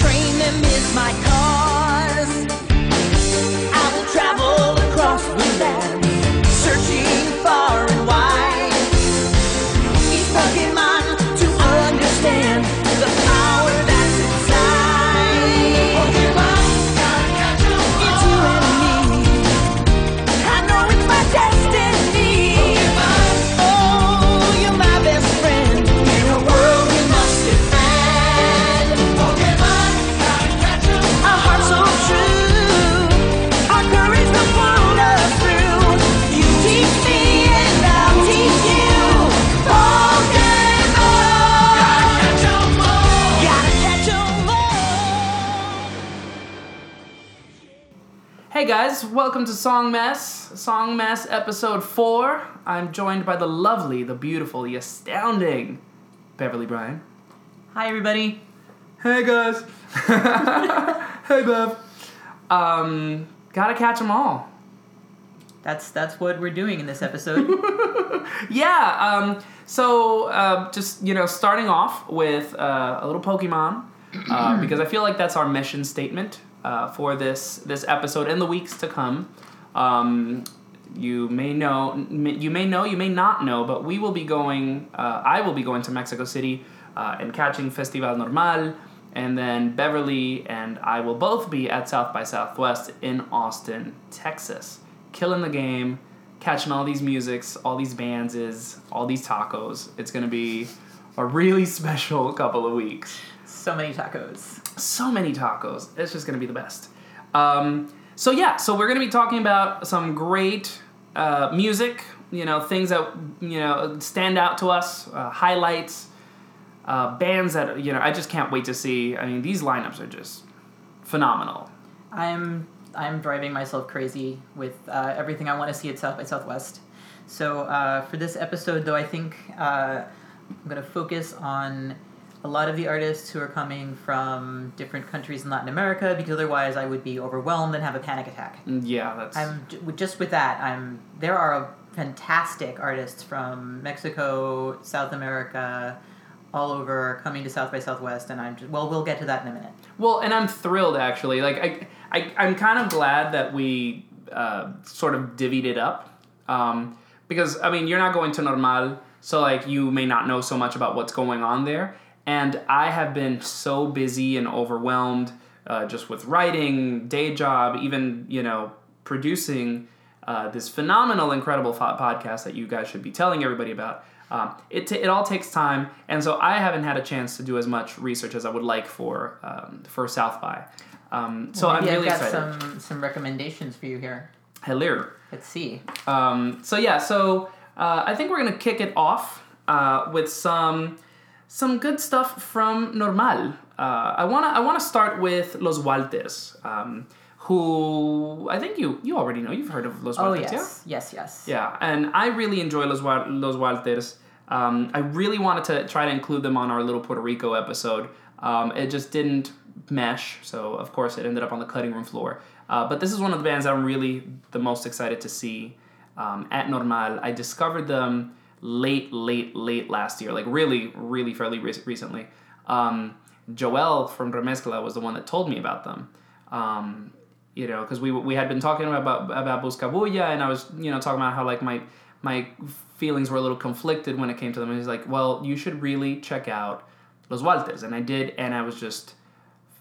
train them is my cause. Hey guys, welcome to Song Mess, Song Mess episode 4. I'm joined by the lovely, the beautiful, the astounding Beverly Bryan. Hi, everybody. Hey guys. hey Bev. Um, gotta catch them all. That's that's what we're doing in this episode. Yeah, um, so uh, just, you know, starting off with uh, a little Pokemon, uh, because I feel like that's our mission statement uh, for this this episode and the weeks to come. Um, you may know, you may know, you may not know, but we will be going. Uh, I will be going to Mexico City uh, and catching Festival Normal, and then Beverly and I will both be at South by Southwest in Austin, Texas, killing the game, catching all these musics, all these bands, is all these tacos. It's gonna be a really special couple of weeks so many tacos. So many tacos. It's just gonna be the best. Um, so yeah, so we're gonna be talking about some great uh, music. You know, things that you know stand out to us, uh, highlights, uh, bands that you know. I just can't wait to see. I mean, these lineups are just phenomenal. I'm I'm driving myself crazy with uh, everything I want to see at South by Southwest. So uh, for this episode, though, I think uh, I'm gonna focus on a lot of the artists who are coming from different countries in Latin America because otherwise I would be overwhelmed and have a panic attack. Mm, Yeah, that's I'm just with that. I'm there are fantastic artists from Mexico, South America, all over coming to South by Southwest, and I'm just well. We'll get to that in a minute. Well, and I'm thrilled actually. Like I, I I'm kind of glad that we uh, sort of divvied it up, um, because I mean you're not going to Normal, so like you may not know so much about what's going on there. And I have been so busy and overwhelmed, uh, just with writing, day job, even you know producing uh, this phenomenal, incredible podcast that you guys should be telling everybody about. Um, it, t- it all takes time, and so I haven't had a chance to do as much research as I would like for um, for South by. Um, so I'm really I've got excited. some some recommendations for you here. Hello. Let's see. Um, so yeah, so uh, I think we're gonna kick it off uh, with some some good stuff from Normal. Uh, I wanna I wanna start with Los Walters, um, who I think you you already know. You've heard of Los Oh Walters, yeah? yes, yes, yes. Yeah, and I really enjoy Los, Los Walters. Um, I really wanted to try to include them on our little Puerto Rico episode. Um, it just didn't mesh, so of course it ended up on the cutting room floor. Uh, but this is one of the bands I'm really the most excited to see um, at Normal. I discovered them late, late, late last year, like really, really fairly re- recently. Um, Joel from Remezcla was the one that told me about them. Um, you know, because we we had been talking about about Buscabulla, and I was you know talking about how like my my feelings were a little conflicted when it came to them. And he's like, well, you should really check out Los Walters, and I did, and I was just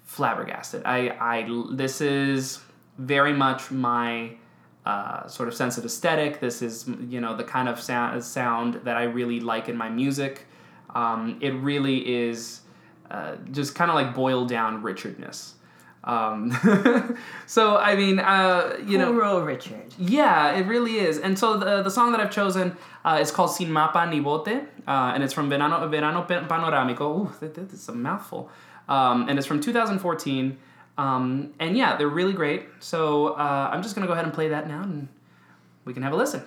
flabbergasted. I I this is very much my uh, sort of sense of aesthetic. This is you know the kind of sound sound that I really like in my music. Um, it really is uh, just kind of like boiled down Richardness. Um, so I mean, uh, you know, Puro Richard. yeah, it really is. And so the, the song that I've chosen uh, is called Sin Mapa Ni Bote, uh, and it's from Verano, Verano Pan- Panorámico. Ooh, that, that is a mouthful. Um, and it's from 2014. Um, and yeah, they're really great. So uh, I'm just going to go ahead and play that now, and we can have a listen.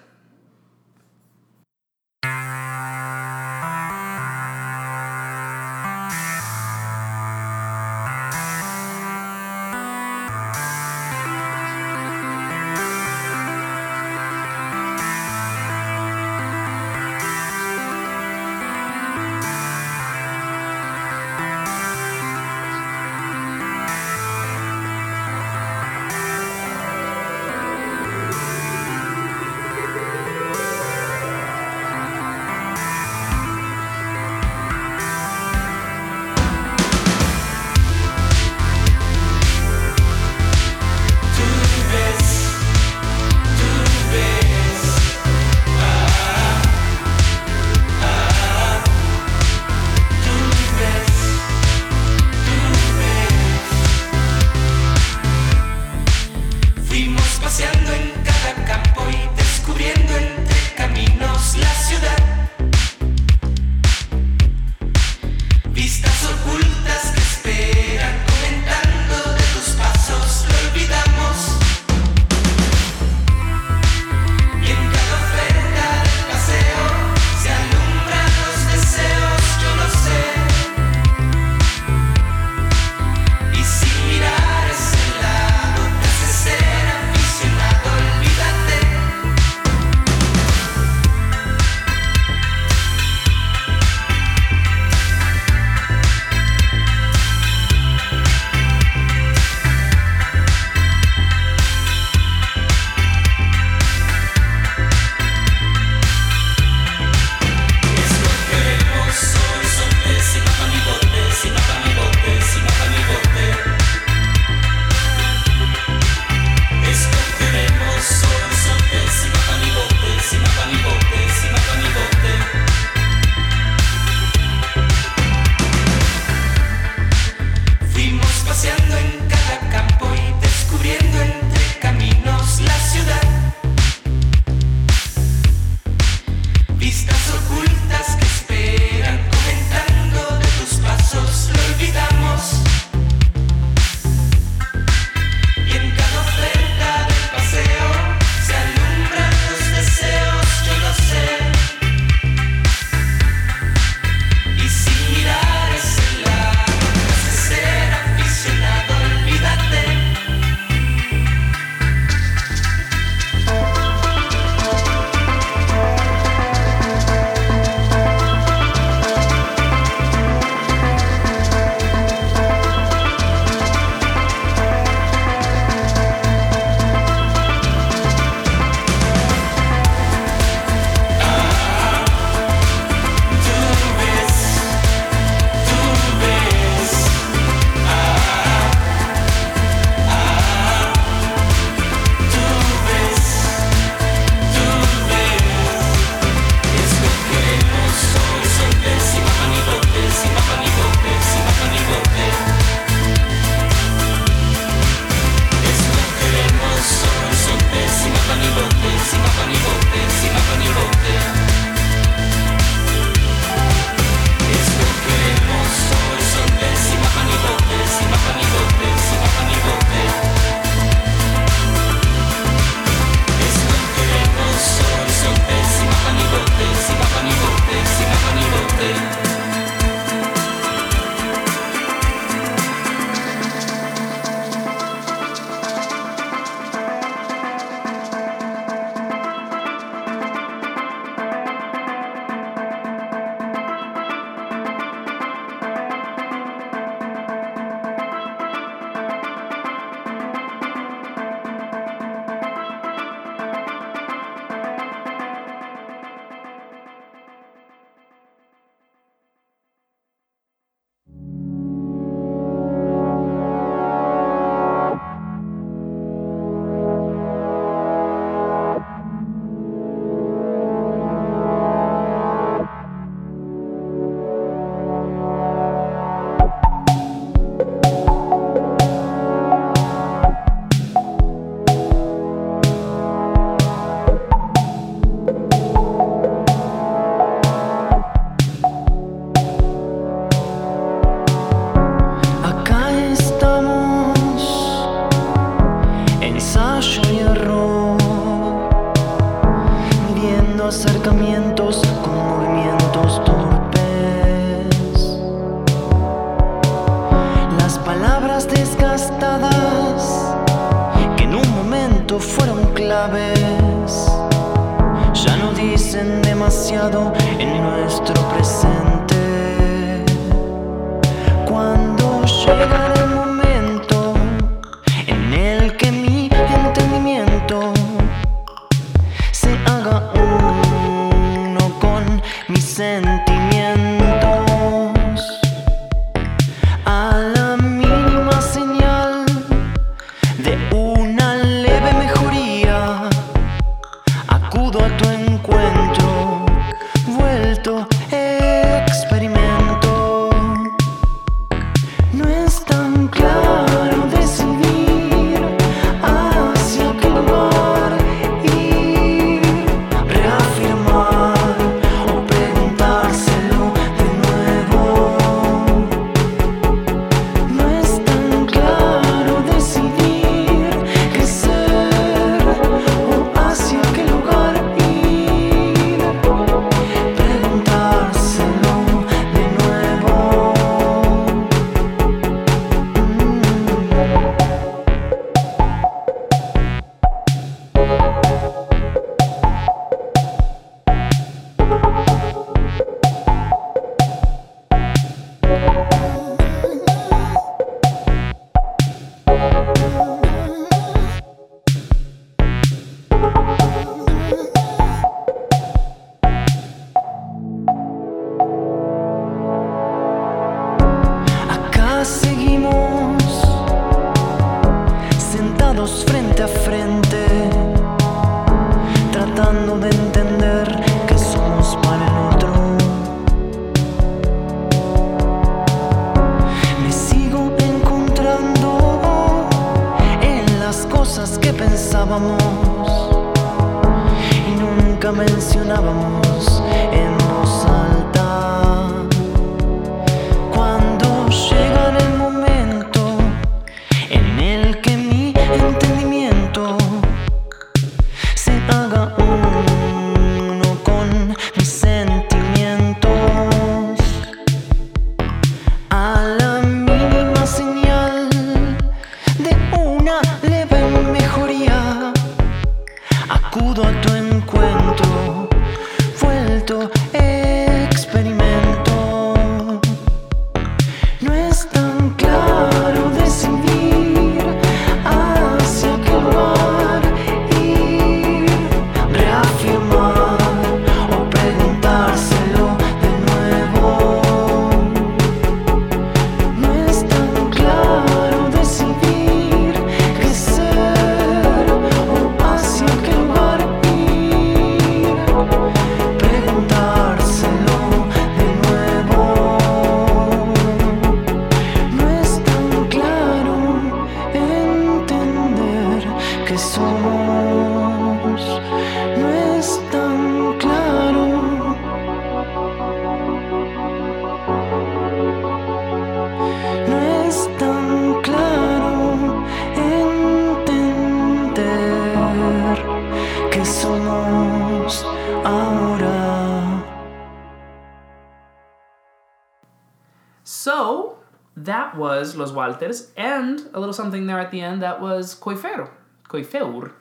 Little something there at the end that was coifer, coifeur,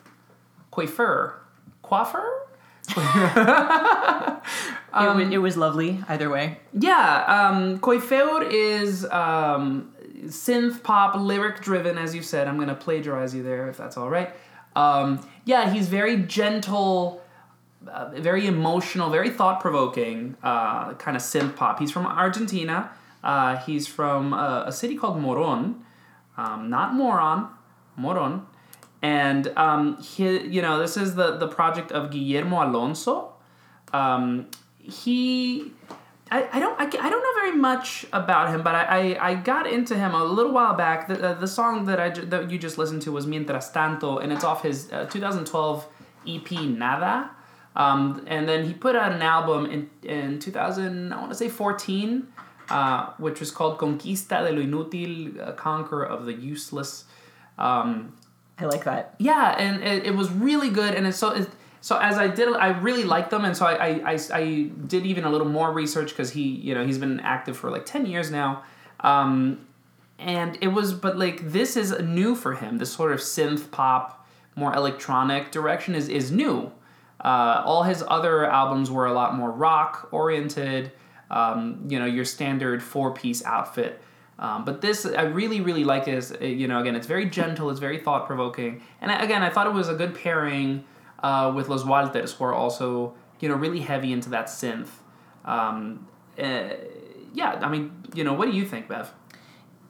coifer, coiffeur. it, was, it was lovely either way. Yeah, um, Coiffeur is um, synth pop, lyric driven, as you said. I'm going to plagiarize you there if that's all right. Um, yeah, he's very gentle, uh, very emotional, very thought provoking uh, kind of synth pop. He's from Argentina. Uh, he's from uh, a city called Moron, um, not Moron, Moron. And um, he, you know, this is the, the project of Guillermo Alonso. Um, he I, I don't I, I don't know very much about him, but I, I, I got into him a little while back. The, the song that I that you just listened to was Mientras Tanto, and it's off his uh, 2012 EP Nada. Um, and then he put out an album in in 2000 I want to say 14, uh, which was called Conquista de lo Inútil, Conquer of the Useless. Um, I like that. yeah, and it, it was really good, and it's so it, so as I did, I really liked them, and so I I, I, I did even a little more research because he you know he's been active for like ten years now, um, and it was, but like this is new for him. This sort of synth pop, more electronic direction is is new. Uh, all his other albums were a lot more rock oriented. Um, you know, your standard four piece outfit. Um, but this, I really, really like is, uh, you know, again, it's very gentle, it's very thought provoking. And I- again, I thought it was a good pairing uh, with Los Walters, who are also, you know, really heavy into that synth. Um, uh, yeah, I mean, you know, what do you think, Bev?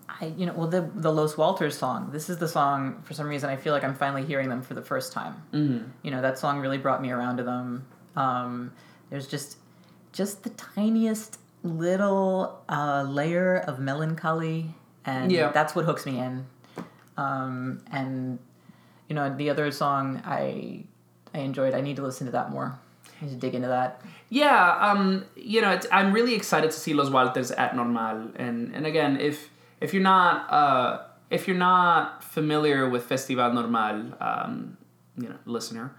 I, you know, well, the the Los Walters song. This is the song. For some reason, I feel like I'm finally hearing them for the first time. Mm-hmm. You know, that song really brought me around to them. Um, there's just, just the tiniest little uh, layer of melancholy, and Yeah. that's what hooks me in. Um, and you know, the other song I I enjoyed. I need to listen to that more. I need to dig into that. Yeah, um, you know, it's, I'm really excited to see Los Walters at Normal, and and again, if if you're not uh, if you're not familiar with Festival Normal, um, you know, listener,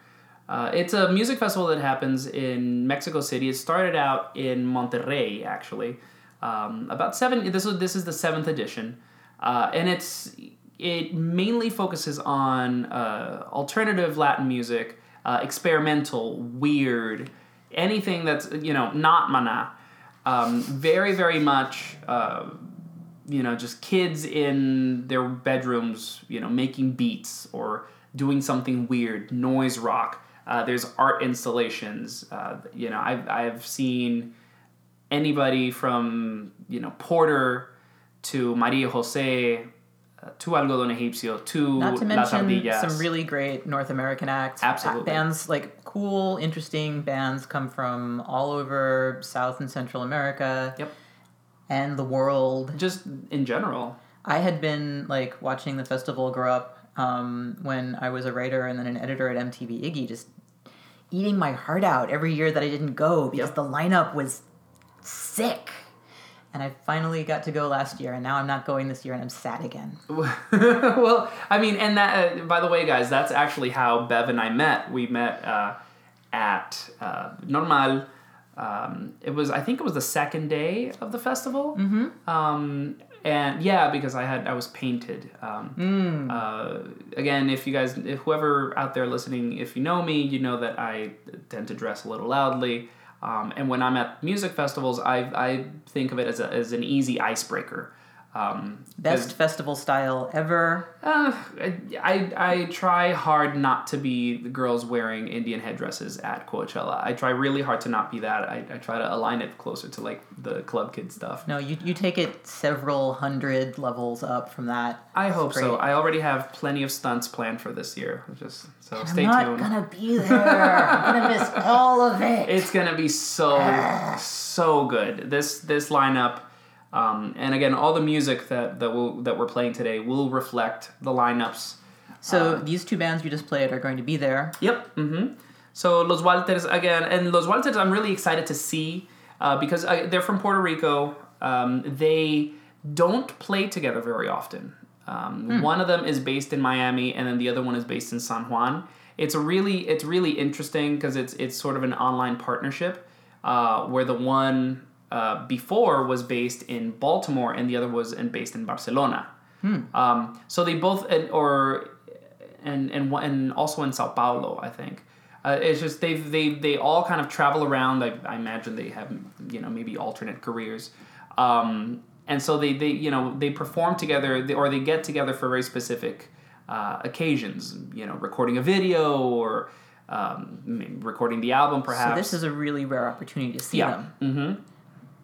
uh, it's a music festival that happens in Mexico City. It started out in Monterrey, actually, um, about seven. This was this is the seventh edition, uh, and it's it mainly focuses on uh, alternative Latin music, uh, experimental, weird, anything that's you know not Maná. Um, very very much. Uh, you know, just kids in their bedrooms, you know, making beats or doing something weird, noise rock. Uh, there's art installations. Uh, you know, I've, I've seen anybody from, you know, Porter to Maria Jose uh, to Algodón Egipcio to Not to mention Ardillas. some really great North American acts. Absolutely. Bands like cool, interesting bands come from all over South and Central America Yep. and the world. Just in general. I had been like watching the festival grow up um, when I was a writer and then an editor at MTV Iggy, just eating my heart out every year that I didn't go because Yep. the lineup was sick. And I finally got to go last year, and now I'm not going this year, and I'm sad again. well, I mean, and that, uh, by the way, guys, that's actually how Bev and I met. We met uh, at uh, Normal. Um, it was, I think it was the second day of the festival. Mm-hmm. Um, and yeah, because I had, I was painted. Um, uh, again, if you guys, if whoever out there listening, if you know me, you know that I tend to dress a little loudly. Um, and when I'm at music festivals, I, I think of it as, a, as an easy icebreaker. Um, Best festival style ever. uh, I, I try hard not to be the girls wearing Indian headdresses at Coachella. I try really hard to not be that. I, I try to align it closer to like the club kid stuff. No, you, you take it several hundred levels up from that. I It's hope so. I already have plenty of stunts planned for this year. Just so I'm stay not tuned. gonna be there. I'm gonna miss all of it. It's gonna be so so good. This this lineup, um, and again, all the music that that will that we're playing today will reflect the lineups. so Um, these two bands you just played are going to be there. Yep. Mm-hmm. So Los Walters again, and Los Walters, I'm really excited to see uh, because uh, they're from Puerto Rico. Um, they don't play together very often. Um, One of them is based in Miami, and then the other one is based in San Juan. It's really it's really interesting because it's it's sort of an online partnership uh, where the one uh, before was based in Baltimore and the other was in, based in Barcelona. Um, so they both and, or and and and also in Sao Paulo, I think. Uh, it's just they they they all kind of travel around. I, I imagine they have you know maybe alternate careers, um, and so they they you know they perform together or they get together for very specific uh, occasions. You know, recording a video or um, recording the album, perhaps. So this is a really rare opportunity to see Yeah. them.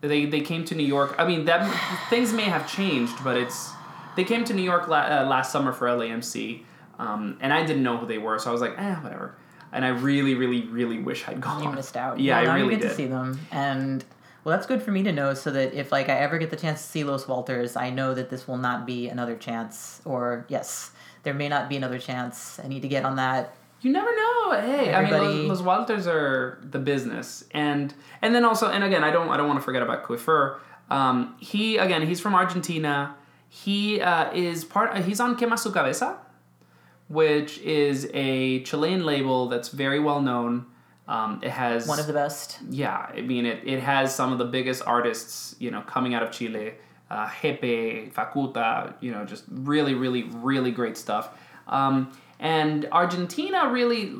They they came to New York. I mean, that things may have changed, but it's they came to New York la- uh, last summer for LAMC, um, and I didn't know who they were, so I was like, eh, whatever. And I really, really, really wish I'd gone. You missed out. Yeah, well, now I really you get did. to see them, and well, that's good for me to know, so that if like I ever get the chance to see Los Walters, I know that this will not be another chance. Or yes, there may not be another chance. I need to get on that. You never know. Hey, I mean, Everybody- Los, Los Walters are the business, and and then also, and again, I don't I don't want to forget about Coiffeur. Um, he again, he's from Argentina. He uh, is part. He's on Quema Su Cabeza, which is a Chilean label that's very well known. Um, it has One of the best. yeah, I mean, it, it has some of the biggest artists, you know, coming out of Chile. uh, Gepe, Fakuta, you know, just really, really, really great stuff. Um, and Argentina really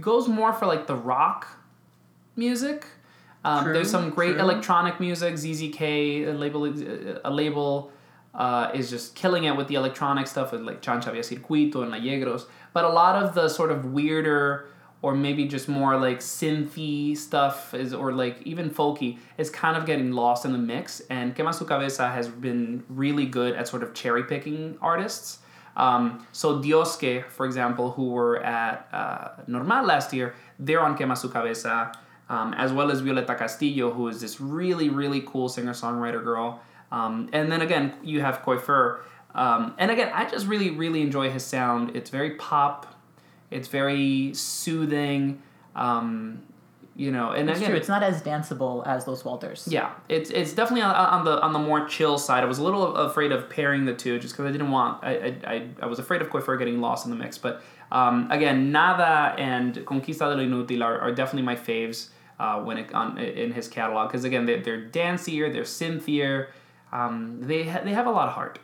goes more for like the rock music. Um, True, there's some great true. electronic music. ZZK, a label, a label uh, is just killing it with the electronic stuff with like Chancha Via Circuito and La Yegros. But a lot of the sort of weirder or maybe just more like synthy stuff is or like even folky is kind of getting lost in the mix. And Quema Su Cabeza has been really good at sort of cherry picking artists. Um, so Diosque, for example, who were at uh, Normal last year, they're on Quema Su Cabeza, um, as well as Violeta Castillo, who is this really, really cool singer-songwriter girl. Um, and then again, you have Coiffeur. Um, and again, I just really, really enjoy his sound. It's very pop. It's very soothing. Um, you know, and It's again, true. It's not as danceable as Los Walters. yeah, it's it's definitely on, on the on the more chill side. I was a little afraid of pairing the two just because I didn't want I, I, I, was afraid of Coiffeur getting lost in the mix. But um, again, Nada and Conquista del Inútil are, are definitely my faves uh, when it on in his catalog because again they're, they're dancier, they're synthier, um, they ha- they have a lot of heart.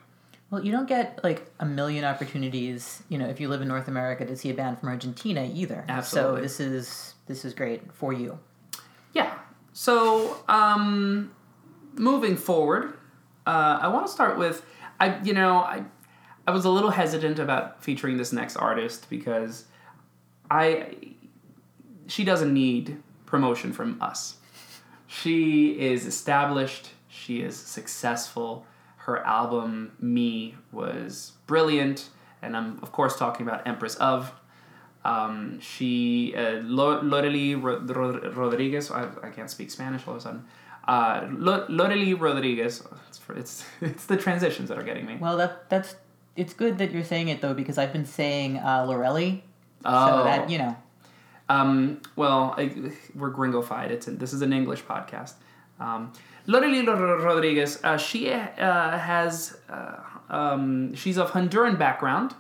Well, you don't get like a million opportunities, you know, if you live in North America to see a band from Argentina either. Absolutely. So this is this is great for you. Yeah. So, um, moving forward, uh, I want to start with I. You know, I I was a little hesitant about featuring this next artist because I she doesn't need promotion from us. She is established. She is successful. Her album Me was brilliant, and I'm of course talking about Empress of. Um, she uh, Lo- Lorely Ro- Ro- Rodriguez. I, I can't speak Spanish all of a sudden. Uh, Rodriguez. It's, for, it's it's the transitions that are getting me. Well, that that's it's good that you're saying it though because I've been saying uh, Lorelli. Oh. So that you know. Um, well, I, we're gringofied. It's in, this is an English podcast. Um, Lorely Rodriguez. Uh, she uh, has uh, um, she's of Honduran background,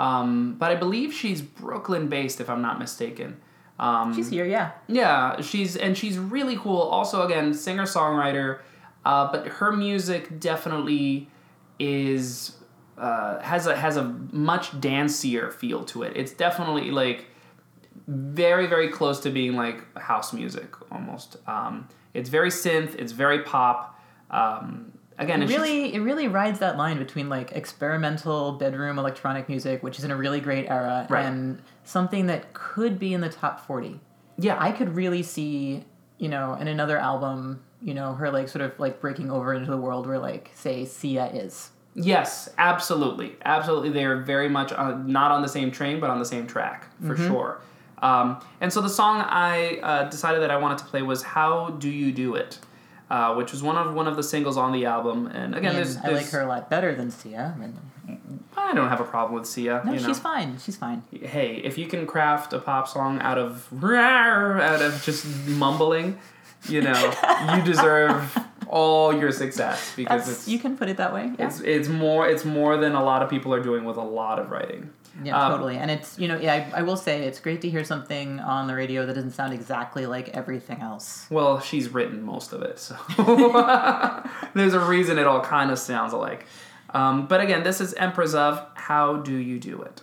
um, but I believe she's Brooklyn based, if I'm not mistaken. Um, She's here, yeah. Yeah, she's and she's really cool. Also, again, singer songwriter, uh, but her music definitely is uh, has a has a much dancier feel to it. It's definitely like very very close to being like house music almost. Um, it's very synth. It's very pop. Um, again, It it's just- really, it really rides that line between like experimental bedroom electronic music, which is in a really great era, Right. and something that could be in the top forty. yeah. I could really see, you know, in another album, you know, her like sort of like breaking over into the world where like say Sia is. Yes, absolutely, absolutely. They are very much on, not on the same train, but on the same track for sure. Um, and so the song I uh, decided that I wanted to play was "How Do You Do It," uh, which was one of one of the singles on the album. And again, And there's, I like her a lot better than Sia. I mean, I don't have a problem with Sia. no, you know. she's fine. She's fine. Hey, if you can craft a pop song out of out of just mumbling, you know, you deserve all your success because it's you can put it that way. Yeah, it's it's more it's more than a lot of people are doing with a lot of writing. Yeah, um, totally. And it's you know, yeah, I, I will say it's great to hear something on the radio that doesn't sound exactly like everything else. Well, she's written most of it, so there's a reason it all kind of sounds alike. Um, but again, this is Empress of How Do You Do It?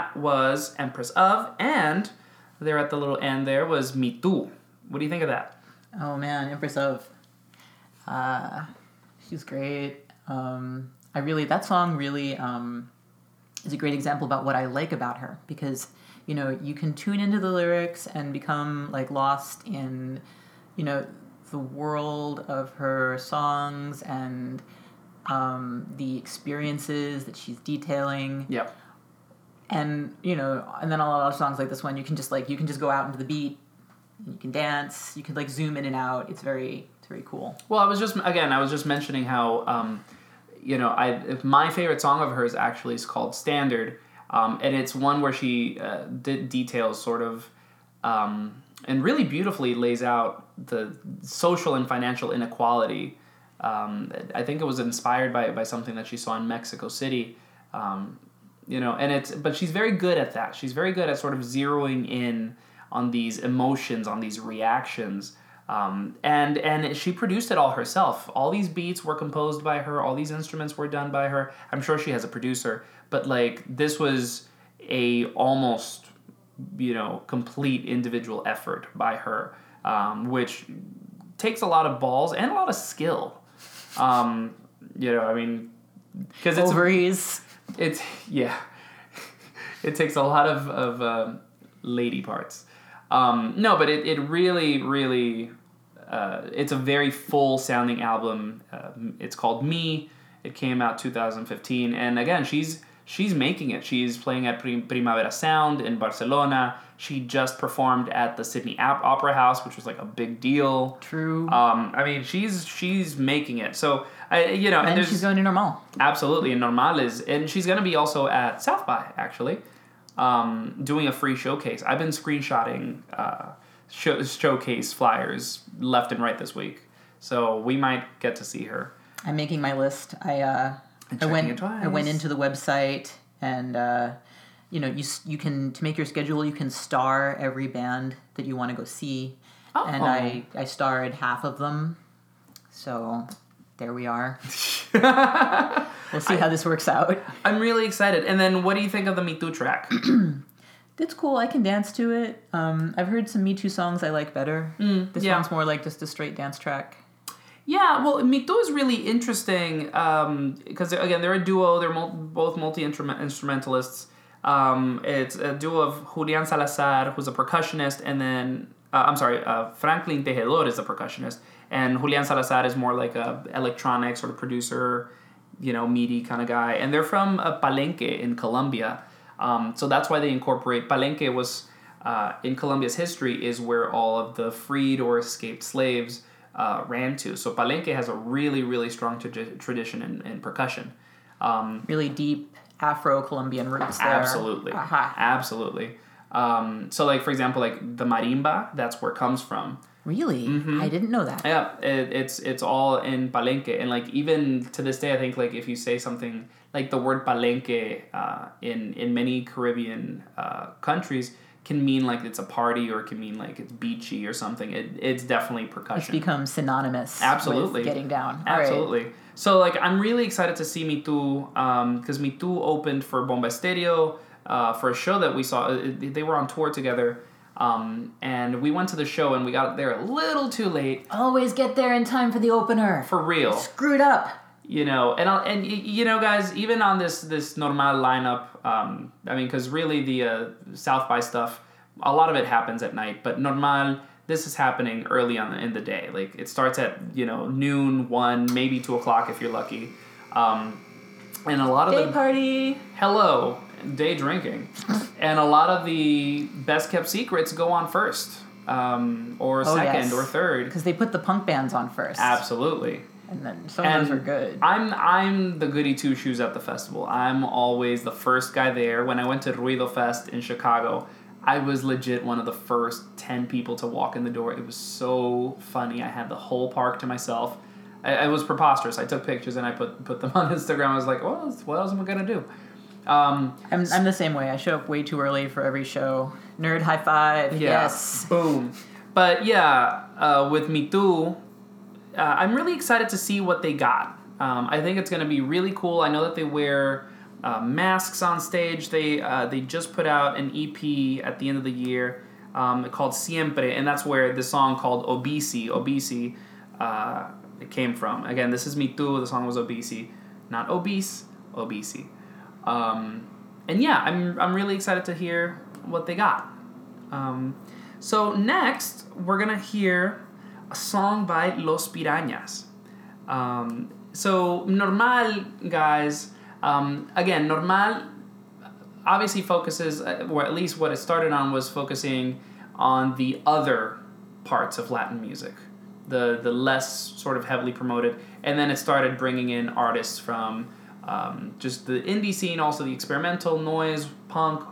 That was Empress of, and there at the little end there was Mitú. What do you think of that? Oh man, Empress of. Uh, she's great. Um, I really that song really um, is a great example about what I like about her because you know you can tune into the lyrics and become like lost in you know the world of her songs and um, the experiences that she's detailing Yep. And you know and then a lot of songs like this one you can just like you can just go out into the beat you can dance you can like zoom in and out it's very it's very cool Well, I was just again, I was just mentioning how, um, you know, I my favorite song of hers actually is called Standard, um, and it's one where she uh, de- details sort of, um, and really beautifully lays out the social and financial inequality. Um, I think it was inspired by by something that she saw in Mexico City. Um, you know, and it's but she's very good at that. She's very good at sort of zeroing in on these emotions, on these reactions. Um, and and she produced it all herself. All these beats were composed by her. All these instruments were done by her. I'm sure she has a producer, but like this was a almost you know complete individual effort by her, um, which takes a lot of balls and a lot of skill. Um, you know, I mean, because it's ovaries it's yeah. It takes a lot of, of um lady parts. Um, no but it, it really really uh, it's a very full sounding album. Uh, it's called me. It came out 2015 and again she's she's making it. She's playing at Prim- primavera sound in barcelona she just performed at the sydney Op- opera house which was like a big deal. True. Um, i mean she's she's making it. So I, you know and, and she's going to normal. Absolutely, and Normales, and she's gonna be also at South by actually, um, doing a free showcase. I've been screenshotting uh, show, showcase flyers left and right this week, so we might get to see her. i'm making my list. I uh i went i went into the website and uh you know you you can to make your schedule you can star every band that you want to go see and Oh. i i starred half of them so there we are we'll see how this works out I'm really excited. And then, what do you think of the Mitú track? It's cool. I can dance to it. Um, I've heard some Mitú songs I like better. this Mm, yeah. one's more like just a straight dance track. Yeah, well, Mitú is really interesting because again, they're a duo. They're mul- both multi instrumentalists. Um, it's a duo of Julian Salazar, who's a percussionist, and then uh, I'm sorry, uh, Franklin Tejedor is a percussionist, and Julian Salazar is more like a electronic sort of producer, you know, meaty kind of guy. And they're from uh, Palenque in Colombia, um, so that's why they incorporate Palenque was uh, in Colombia's history is where all of the freed or escaped slaves uh, ran to. So Palenque has a really, really strong tradi- tradition in, in percussion. Um, Really deep Afro Colombian roots there. absolutely, Aha. absolutely. Um, so, like for example, like the marimba, that's where it comes from. Really? Mm-hmm. I didn't know that. Yeah, it, it's it's all in Palenque, and like even to this day, I think like if you say something like the word Palenque uh, in in many Caribbean uh, countries can mean like it's a party or it can mean like it's beachy or something. It, it's definitely percussion. It's become synonymous Absolutely. with getting down. All right. Absolutely. So like I'm really excited to see Mitú because Mitú opened for Bomba Estéreo uh, for a show that we saw. Uh, They were on tour together, um, and we went to the show and we got there a little too late Always get there in time for the opener. for real. Screwed up. You know, and I'll- and you know, guys, even on this this normal lineup, um, I mean, because really the uh, South by stuff, a lot of it happens at night, but normal. This is happening early on in the day. Like it starts at you know noon, one, maybe two o'clock if you're lucky, um, and a lot of the Day the party. hello day drinking, and a lot of the best kept secrets go on first, um, or Oh, second, yes. or third. Because they put the punk bands on first. Absolutely. And then some of those are good. I'm I'm the goody two shoes at the festival. I'm always the first guy there. When I went to Ruido Fest in Chicago, I was legit one of the first ten people to walk in the door. It was so funny. I had the whole park to myself. I, I was preposterous. I took pictures and I put put them on Instagram. I was like, well, what else am I gonna do? Um, I'm, I'm the same way. I show up way too early for every show. Nerd high five. Yeah. Yes. Boom. But yeah, uh, with Mitú, uh, I'm really excited to see what they got. Um, I think it's going to be really cool. I know that they wear uh, masks on stage. They uh, they just put out an EP at the end of the year um, called Siempre, and that's where the song called Obisi, Obisi, uh, came from. Again, this is Mitú. The song was Obisi. not obese, obese. Um, and yeah, I'm I'm really excited to hear what they got. Um, so next, we're gonna hear a song by Los Pirañas. Um, so Normal, guys. Um, again, Normal obviously focuses, uh, or at least what it started on was focusing on the other parts of Latin music, the the less sort of heavily promoted, and then it started bringing in artists from um, just the indie scene, also the experimental noise, punk,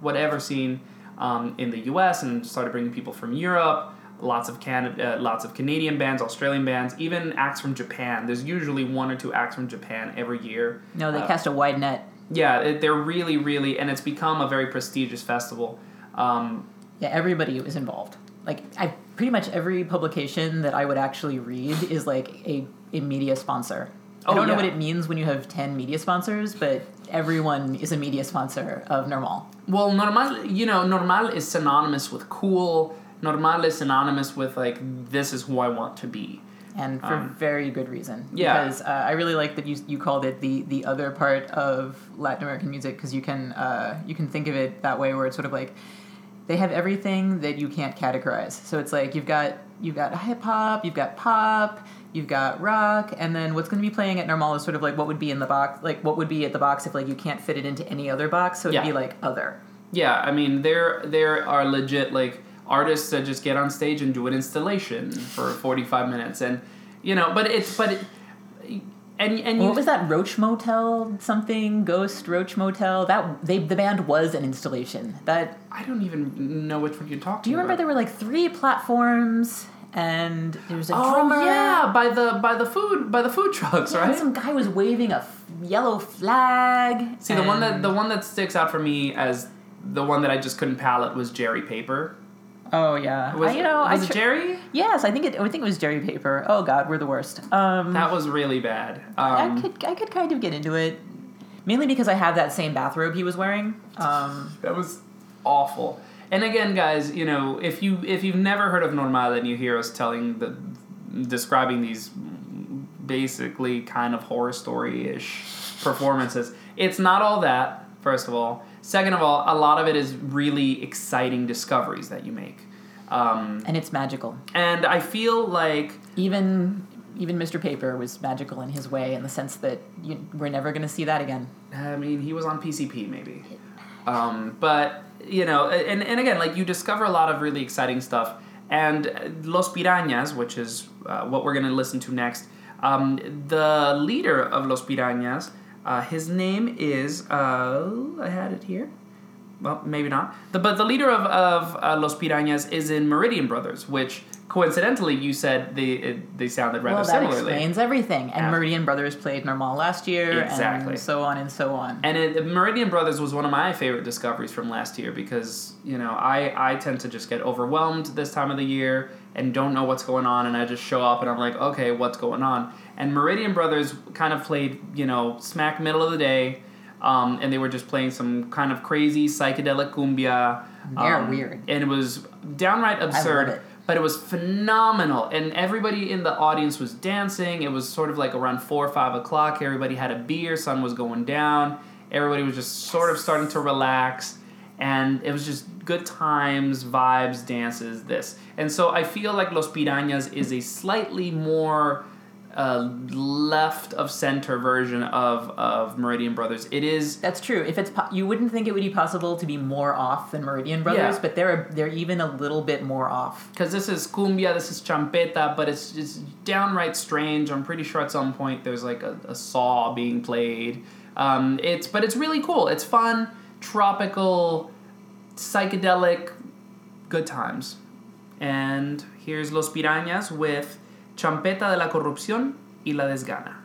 whatever scene um, in the U.S., and started bringing people from Europe. Lots of Canada, uh, lots of Canadian bands, Australian bands, even acts from Japan. There's usually one or two acts from Japan every year. No, they Uh, cast a wide net. yeah, it, they're really, really, and it's become a very prestigious festival. Um, Yeah, everybody was involved. Like I pretty much every publication that I would actually read is like a, a media sponsor. Oh, I don't know what it means when you have ten media sponsors, but everyone is a media sponsor of Normal. well, normal, you know, normal is synonymous with cool. Normal is synonymous with like this is who I want to be. and for Um, very good reason. yeah. because uh, I really like that you you called it the the other part of Latin American music because you can uh, you can think of it that way where it's sort of like they have everything that you can't categorize. So it's like you've got you've got hip hop, you've got pop, you've got rock, and then what's going to be playing at Normal is sort of like what would be in the box, like what would be at the box if like you can't fit it into any other box. So it'd Yeah. be like other. Yeah, I mean there there are legit like artists that just get on stage and do an installation for forty five minutes, and you know, but it's but it, and and you What was that Roach Motel something Ghost Roach Motel? That they the band was an installation. That I don't even know which one you're talking. Do you remember about. there were like three platforms and there was a Oh drummer? yeah, by the by the food by the food trucks, Yeah, right? some guy was waving a f- yellow flag. See, the one that the one that sticks out for me as the one that I just couldn't palate was Jerry Paper. Oh yeah, Was, I, you know, was I it tr- Jerry? Yes, I think it. I think it was Jerry Paper. Oh God, we're the worst. Um, That was really bad. I Um, could I could kind of get into it, mainly because I have that same bathrobe he was wearing. Um, that was awful. And again, guys, you know, if you if you've never heard of Normal and you hear us telling the describing these basically kind of horror story ish performances, it's not all that. First of all, second of all, a lot of it is really exciting discoveries that you make. Um, and it's magical. and I feel like Even even Mr. Paper was magical in his way, in the sense that you, we're never going to see that again. I mean, he was on PCP maybe. Um, but, you know, and, and again, like you discover a lot of really exciting stuff. And Los Pirañas, which is uh, what we're going to listen to next, um, the leader of Los Pirañas, uh, his name is, uh, I had it here. Well, maybe not. The, but the leader of, of uh, Los Pirañas is in Meridian Brothers, which coincidentally you said they, it, they sounded rather well, that similarly. explains everything. And Yeah. Meridian Brothers played Normal last year, Exactly. and so on and so on. And it, Meridian Brothers was one of my favorite discoveries from last year because you know I I tend to just get overwhelmed this time of the year and don't know what's going on and I just show up and I'm like okay what's going on? And Meridian Brothers kind of played you know smack middle of the day um, and they were just playing some kind of crazy psychedelic cumbia. They're um, weird. and it was downright absurd it. but it was phenomenal. And everybody in the audience was dancing. It was sort of like around four or five o'clock. Everybody had a beer. Sun was going down. Everybody was just sort of starting to relax. And it was just good times vibes dances this and so i feel like los pirañas is a slightly more uh, left of center version of, of meridian brothers it is That's true. If it's po- you wouldn't think it would be possible to be more off than Meridian Brothers, Yeah. but they're they're even a little bit more off. because this is cumbia, this is champeta, but it's just downright strange. I'm pretty sure at some point there's like a, a saw being played. Um, it's but it's really cool. It's fun, tropical, psychedelic, good times. And here's Los Pirañas with Champeta de la Corrupción y la Desgana.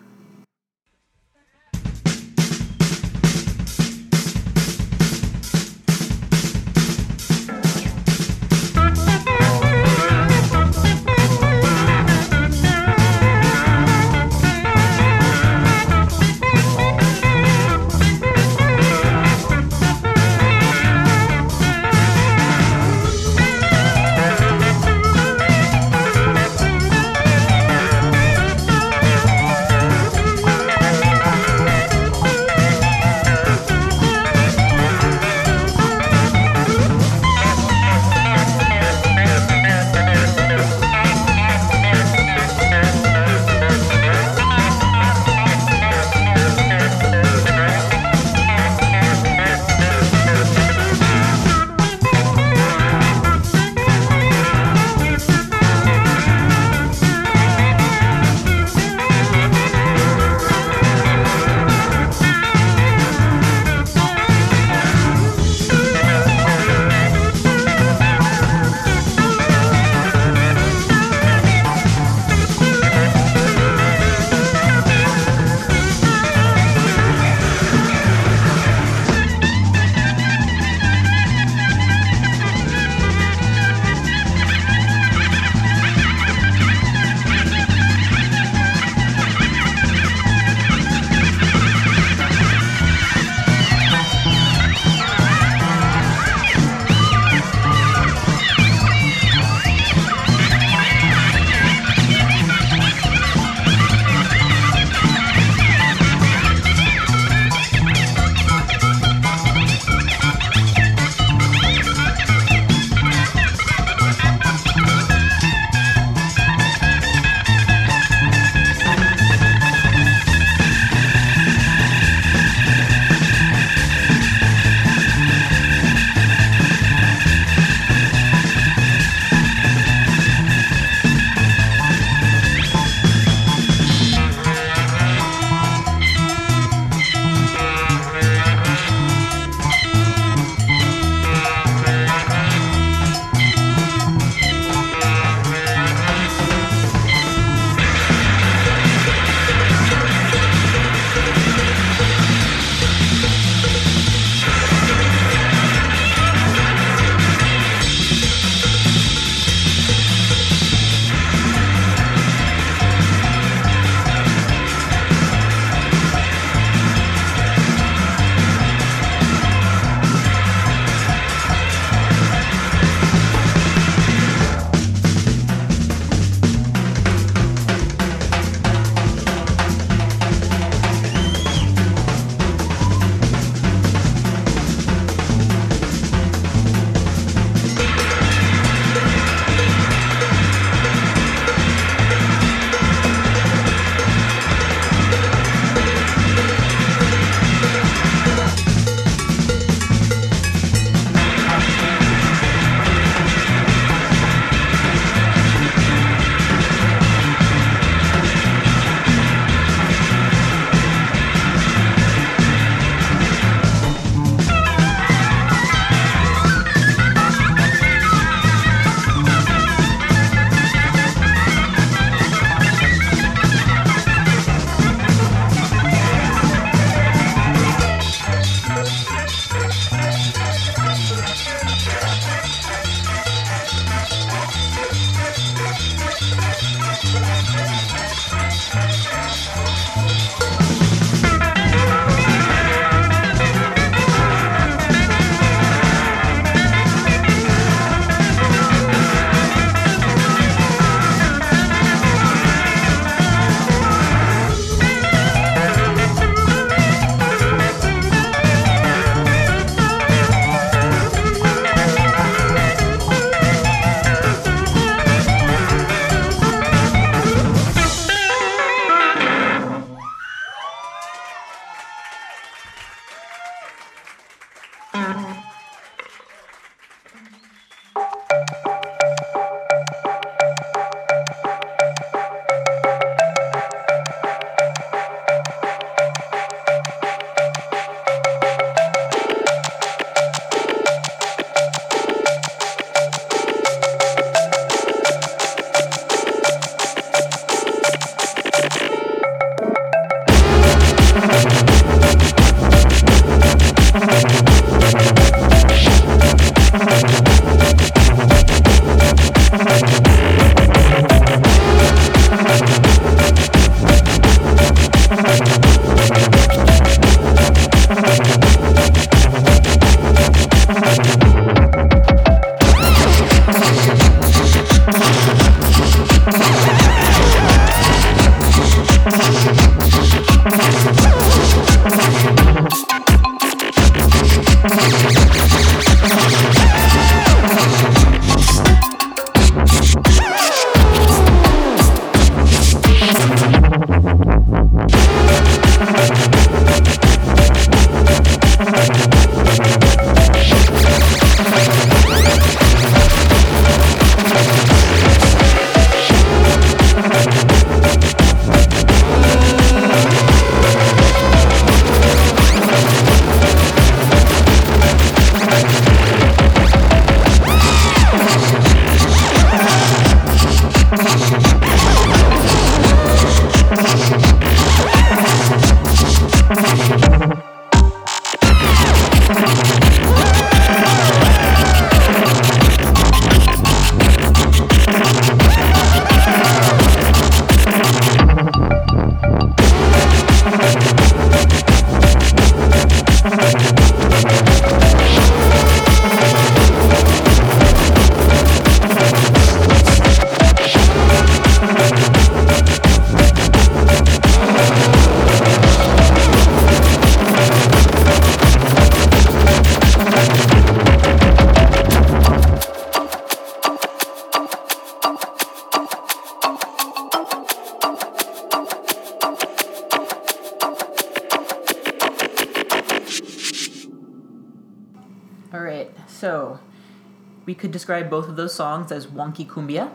Describe both of those songs as wonky cumbia.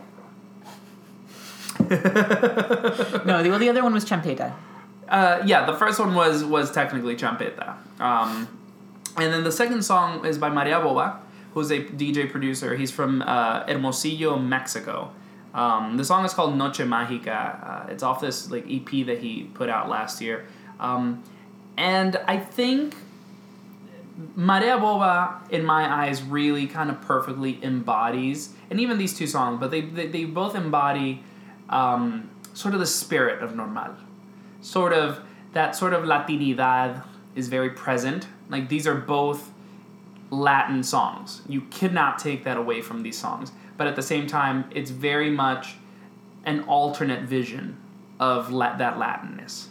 no, the, well, the other one was champeta. Uh, yeah, the first one was was technically champeta, um, and then the second song is by Maria Boba, who's a DJ producer. He's from uh, Hermosillo, Mexico. Um, the song is called Noche Mágica. Uh, it's off this like EP that he put out last year, um, and I think Maria Boba, in my eyes, really kind of perfectly embodies, and even these two songs, but they they, they both embody um, sort of the spirit of Normal sort of that sort of Latinidad is very present. Like these are both Latin songs. You cannot take that away from these songs. But at the same time, it's very much an alternate vision of la- that Latinness.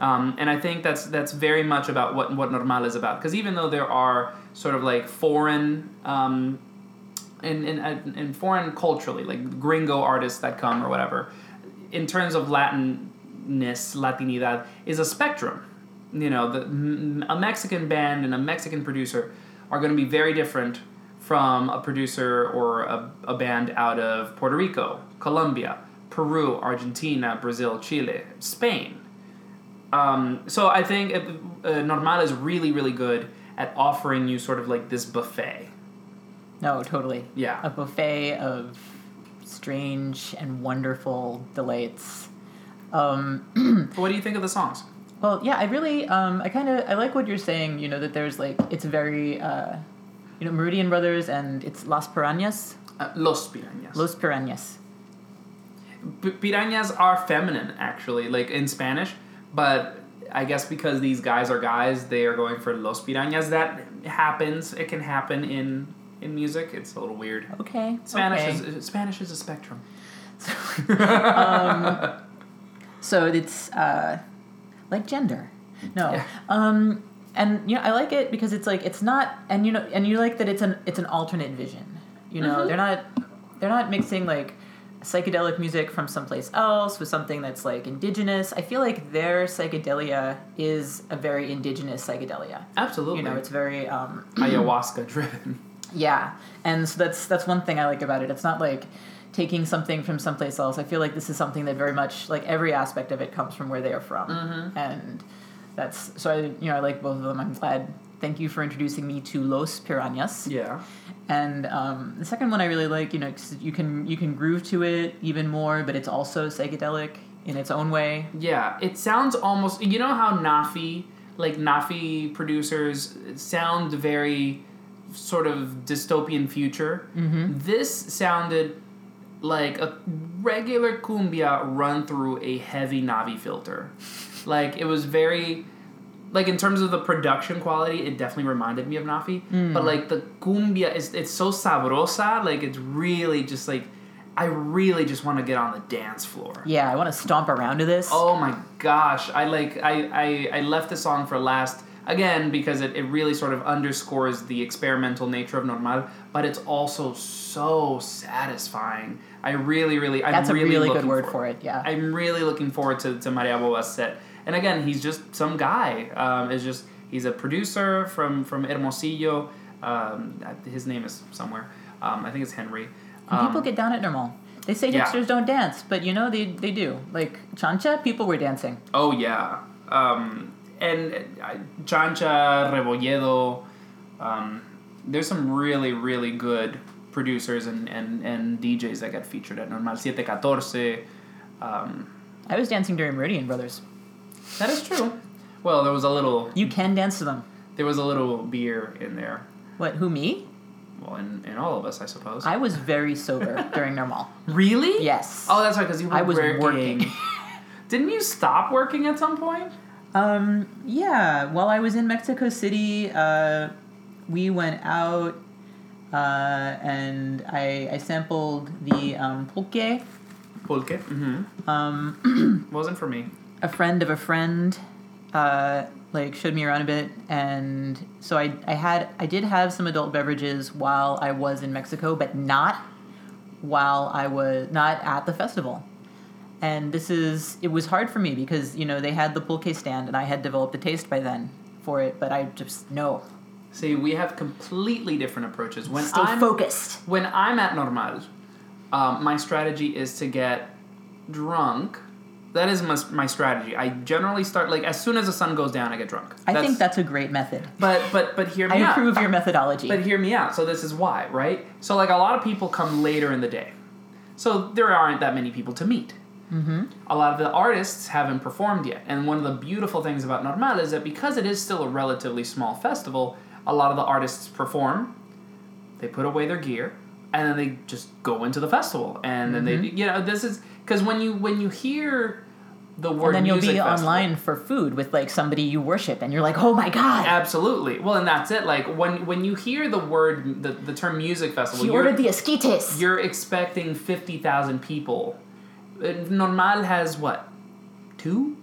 Um, and I think that's that's very much about what what Normal is about. Because even though there are sort of like foreign um, in, in, in foreign culturally, like gringo artists that come or whatever, in terms of Latinness, Latinidad, is a spectrum. You know, the, a Mexican band and a Mexican producer are going to be very different from a producer or a, a band out of Puerto Rico, Colombia, Peru, Argentina, Brazil, Chile, Spain. Um, so I think it, uh, Normal is really, really good at offering you sort of like this buffet. No, totally. Yeah. A buffet of strange and wonderful delights. Um, What do you think of the songs? well, yeah, I really, um, I kind of, I like what you're saying. You know that there's like, it's very, uh, you know, Meridian Brothers and it's Las Piranhas. Uh, Los Pirañas. Los Piranhas. P- pirañas are feminine, actually, like in Spanish, but I guess because these guys are guys, they are going for Los Pirañas. That happens. It can happen in in music. It's a little weird. Okay. Spanish okay. is Spanish is a spectrum. So it's uh, like gender. No. Yeah. Um, and you know, I like it because it's like it's not, and you know, and you like that it's an it's an alternate vision. You know, Mhm. they're not they're not mixing like psychedelic music from someplace else with something that's like indigenous. I feel like their psychedelia is a very indigenous psychedelia. Absolutely. You know, it's very um, ayahuasca driven. yeah, and so that's that's one thing I like about it. It's not like taking something from someplace else. I feel like this is something that very much like every aspect of it comes from where they are from, and that's so I you know I like both of them. I'm glad. Thank you for introducing me to Los Piranhas. Yeah. And um, the second one I really like. You know, 'cause you can you can groove to it even more, but it's also psychedelic in its own way. Yeah, it sounds almost. You know how NAAFI, like NAAFI producers, sound very sort of dystopian future. Mm-hmm. This sounded like a regular cumbia run through a heavy NAAFI filter. like it was very. Like in terms of the production quality, it definitely reminded me of NAAFI. Hmm. But like the cumbia is, it's so sabrosa. Like it's really just like, I really just want to get on the dance floor. Yeah, I want to stomp around to this. Oh my gosh! I like I I, I left the song for last again because it, it really sort of underscores the experimental nature of Normal, but it's also so satisfying. I really really I'm That's a really, really good word for, for it. Yeah. I'm really looking forward to, to Maria Boba's set. And again, he's just some guy. Um, is just he's a producer from from Hermosillo. Um, his name is somewhere. Um, I think it's Henry. Um, people get down at normal. They say yeah. hipsters don't dance, but you know they they do. Like chancha, people were dancing. Oh yeah, um, and uh, Chancha, Rebolledo. Um, there's some really really good producers and, and, and DJs that get featured at Normal Siete Catorce. Um, I was dancing during Meridian Brothers. That is true. Well, there was a little You can dance to them. there was a little beer in there. What? Who me? Well, in, in all of us, I suppose. I was very sober during normal. really? Yes. Oh, that's right, because you were I was working. working. Didn't you stop working at some point? Um. Yeah. While I was in Mexico City, uh, we went out, uh, and I I sampled the um, pulque. Pulque. Mm-hmm. Um, Wasn't for me. A friend of a friend uh, like showed me around a bit and so I, I had i did have some adult beverages while i was in mexico but not while i was not at the festival and this is it was hard for me because you know they had the pulque stand and i had developed a taste by then for it but i just no See, we have completely different approaches. When Stay I'm focused. when I'm at Normal, um, my strategy is to get drunk. That is my, my strategy. I generally start like as soon as the sun goes down, I get drunk. I think that's a great method. But but but hear me I out. approve your methodology. But hear me out. So this is why, right? So like a lot of people come later in the day, so there aren't that many people to meet. Mm-hmm. A lot of the artists haven't performed yet, and one of the beautiful things about Normal is that because it is still a relatively small festival, a lot of the artists perform. They put away their gear, and then they just go into the festival, and then they you know this is because when you when you hear the word and then you'll music be festival- online for food with like somebody you worship, and you're like, oh my god, Absolutely. Well, and that's it. Like when when you hear the word the, the term music festival, you're, ordered the esquites. you're expecting fifty thousand people. Normal has what two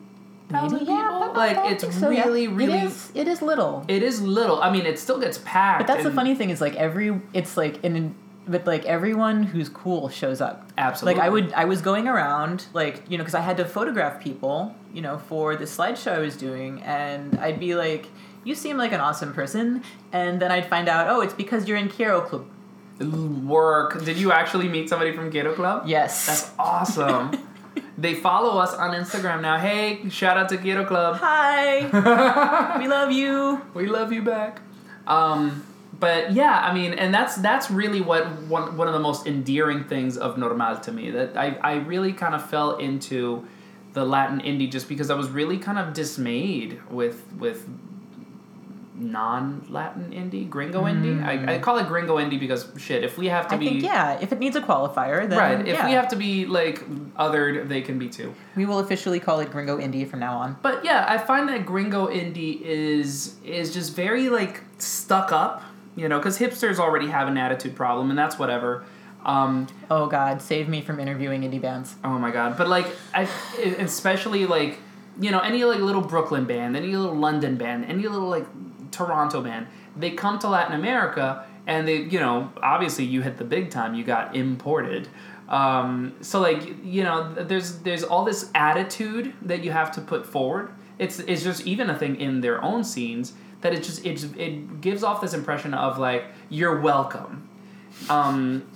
thousand people. yeah, like it's so, yeah. really really. It is. It is little. It is little. I mean, it still gets packed. But that's the funny thing is like every it's like in but like everyone who's cool shows up. Absolutely. Like I would I was going around like you know because I had to photograph people you know for the slideshow I was doing and I'd be like you seem like an awesome person and then I'd find out oh it's because you're in Kiro Club. work. Did you actually meet somebody from Kiro Club? Yes. That's awesome. they follow us on Instagram now. Hey, shout out to Kiro Club. Hi. we love you. We love you back. Um, but yeah, I mean, and that's that's really what one one of the most endearing things of Normal to me. That I I really kind of fell into the Latin indie just because I was really kind of dismayed with with non-Latin indie, gringo indie. I, I mm. call it gringo indie because shit, if we have to I be think yeah, if it needs a qualifier then right, if yeah. we have to be like othered, they can be too. we will officially call it Gringo Indie from now on. But yeah, I find that gringo indie is is just very like stuck up, you know, because hipsters already have an attitude problem, and that's whatever. Um, Oh god, save me from interviewing indie bands. oh my god! But like, I especially like you know any like little Brooklyn band, any little London band, any little like Toronto band, they come to Latin America and they you know obviously you hit the big time, you got imported. Um, so like you know there's there's all this attitude that you have to put forward. It's it's just even a thing in their own scenes that it just it it gives off this impression of like you're welcome. Um,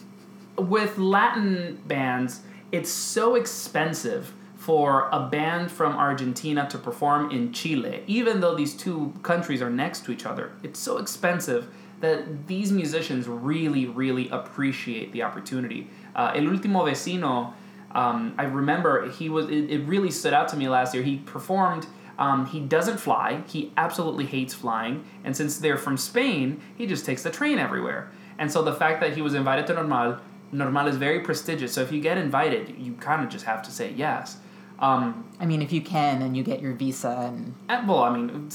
with Latin bands, it's so expensive for a band from Argentina to perform in Chile, even though these two countries are next to each other. It's so expensive that these musicians really, really appreciate the opportunity. Uh, El Último Vecino, um, I remember he was. It, it really stood out to me last year. He performed. Um, he doesn't fly. He absolutely hates flying. And since they're from Spain, he just takes the train everywhere. And so the fact that he was invited to Normal, Normal is very prestigious. So if you get invited, you kind of just have to say yes. Um, I mean, if you can and you get your visa and and- well, I mean,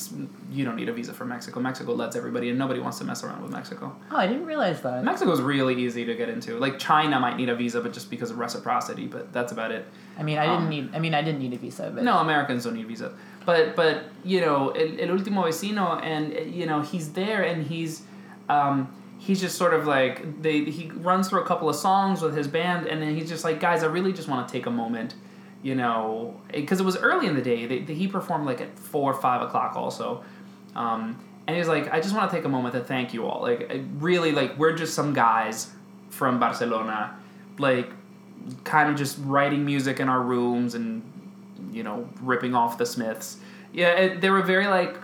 you don't need a visa for Mexico. Mexico lets everybody and Nobody wants to mess around with Mexico. oh, I didn't realize that. Mexico's really easy to get into. Like China might need a visa, but just because of reciprocity. But that's about it. I mean, I didn't Um, need. I mean, I didn't need a visa, but No, Americans don't need visa. But but you know, El, El Último Vecino, and you know, he's there, and he's um, he's just sort of like they he runs through a couple of songs with his band, and then he's just like, guys, I really just want to take a moment, you know, because it was early in the day. They, they, he performed like at four or five o'clock also. Um, and he's like, I just want to take a moment to thank you all. Like, I really, like, we're just some guys from Barcelona, like, kind of just writing music in our rooms and, you know, ripping off the Smiths. Yeah, it, they were very, like,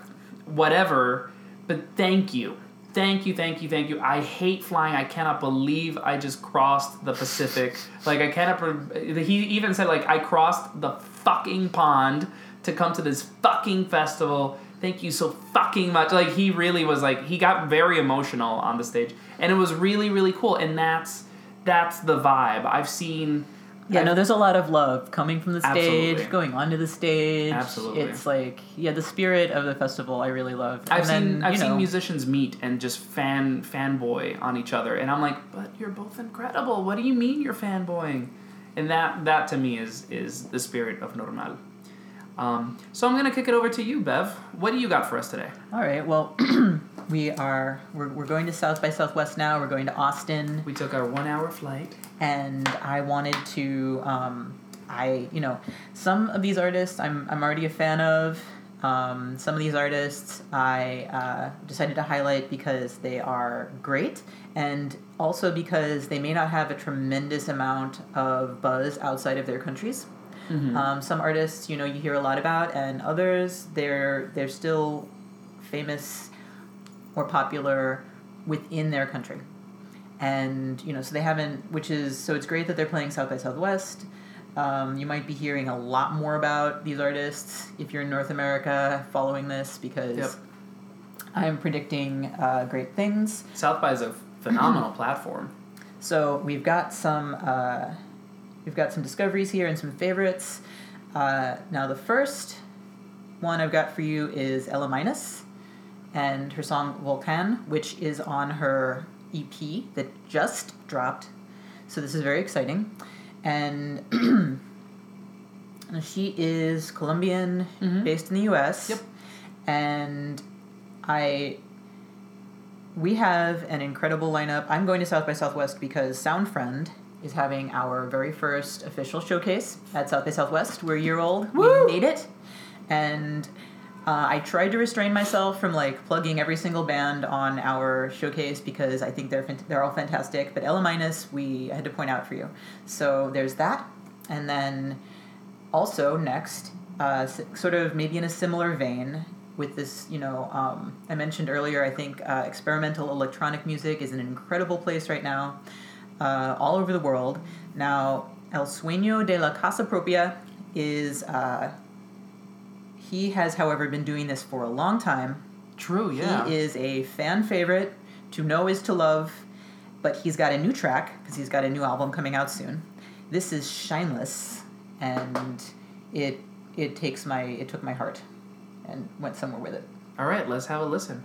whatever, but thank you. Thank you, thank you, thank you. I hate flying. I cannot believe I just crossed the Pacific. Like, I cannot. He even said, like, I crossed the fucking pond to come to this fucking festival. Thank you so fucking much. Like, he really was like, he got very emotional on the stage. And it was really, really cool. And that's that's the vibe. I've seen. Yeah, no, there's a lot of love coming from the stage, Absolutely. going onto the stage. Absolutely. it's like yeah, the spirit of the festival I really loved. I've and seen I've you seen musicians meet and just fan fanboy on each other, and I'm like, but you're both incredible. What do you mean you're fanboying? And that that to me is is the spirit of Normal. Um, so I'm gonna kick it over to you, Bev. What do you got for us today? All right, well, we are we're, we're going to South by Southwest now. We're going to Austin. We took our one hour flight. and I wanted to. Um, I you know some of these artists I'm I'm already a fan of. Um, some of these artists I uh, decided to highlight because they are great and also because they may not have a tremendous amount of buzz outside of their countries. Um, some artists, you know, you hear a lot about, and others they're they're still famous or popular within their country. And you know, so they haven't, which is so it's great that they're playing South by Southwest. Um, you might be hearing a lot more about these artists if you're in North America following this because Yep. I'm predicting uh, great things. South by is a phenomenal platform. So we've got some uh, we've got some discoveries here and some favorites. Uh, now the first one I've got for you is Ella Minus and her song Volcan, which is on her EP that just dropped. So this is very exciting. And she is Colombian, based in the US. Yep. And I we have an incredible lineup. I'm going to South by Southwest because SoundFriend is having our very first official showcase at South by Southwest. We're a year old. Woo! We made it. And uh, I tried to restrain myself from like plugging every single band on our showcase because I think they're fant- they're all fantastic. But Ela Minus, we I had to point out for you. So there's that, and then also next, uh, sort of maybe in a similar vein with this, you know, um, I mentioned earlier. I think uh, experimental electronic music is an incredible place right now, uh, all over the world. Now, El Sueño de la Casa Propia is. Uh, he has, however, been doing this for a long time. True, yeah. He is a fan favorite. To know is to love, but he's got a new track because he's got a new album coming out soon. This is Shineless, and it it takes my it took my heart, and went somewhere with it. All right, let's have a listen.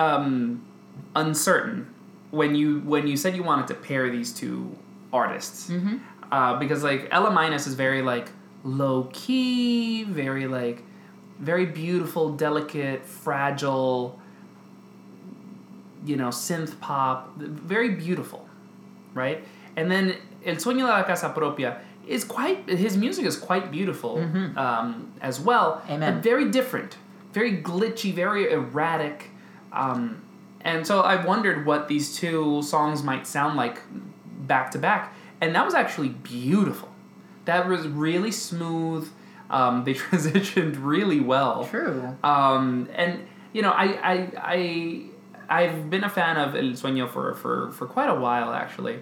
um, uncertain when you when you said you wanted to pair these two artists Mm-hmm. uh, because like Ela Minus is very like low key, very like very beautiful, delicate, fragile. You know, synth pop, very beautiful, right? And then El Sueño de la Casa Propia is quite his music is quite beautiful um, as well, Amen. but very different, very glitchy, very erratic. Um, and so I wondered what these two songs might sound like back to back, and that was actually beautiful. That was really smooth. Um, they transitioned really well. True. Um, and you know, I, I, I, I've been a fan of El Sueño for, for, for quite a while actually.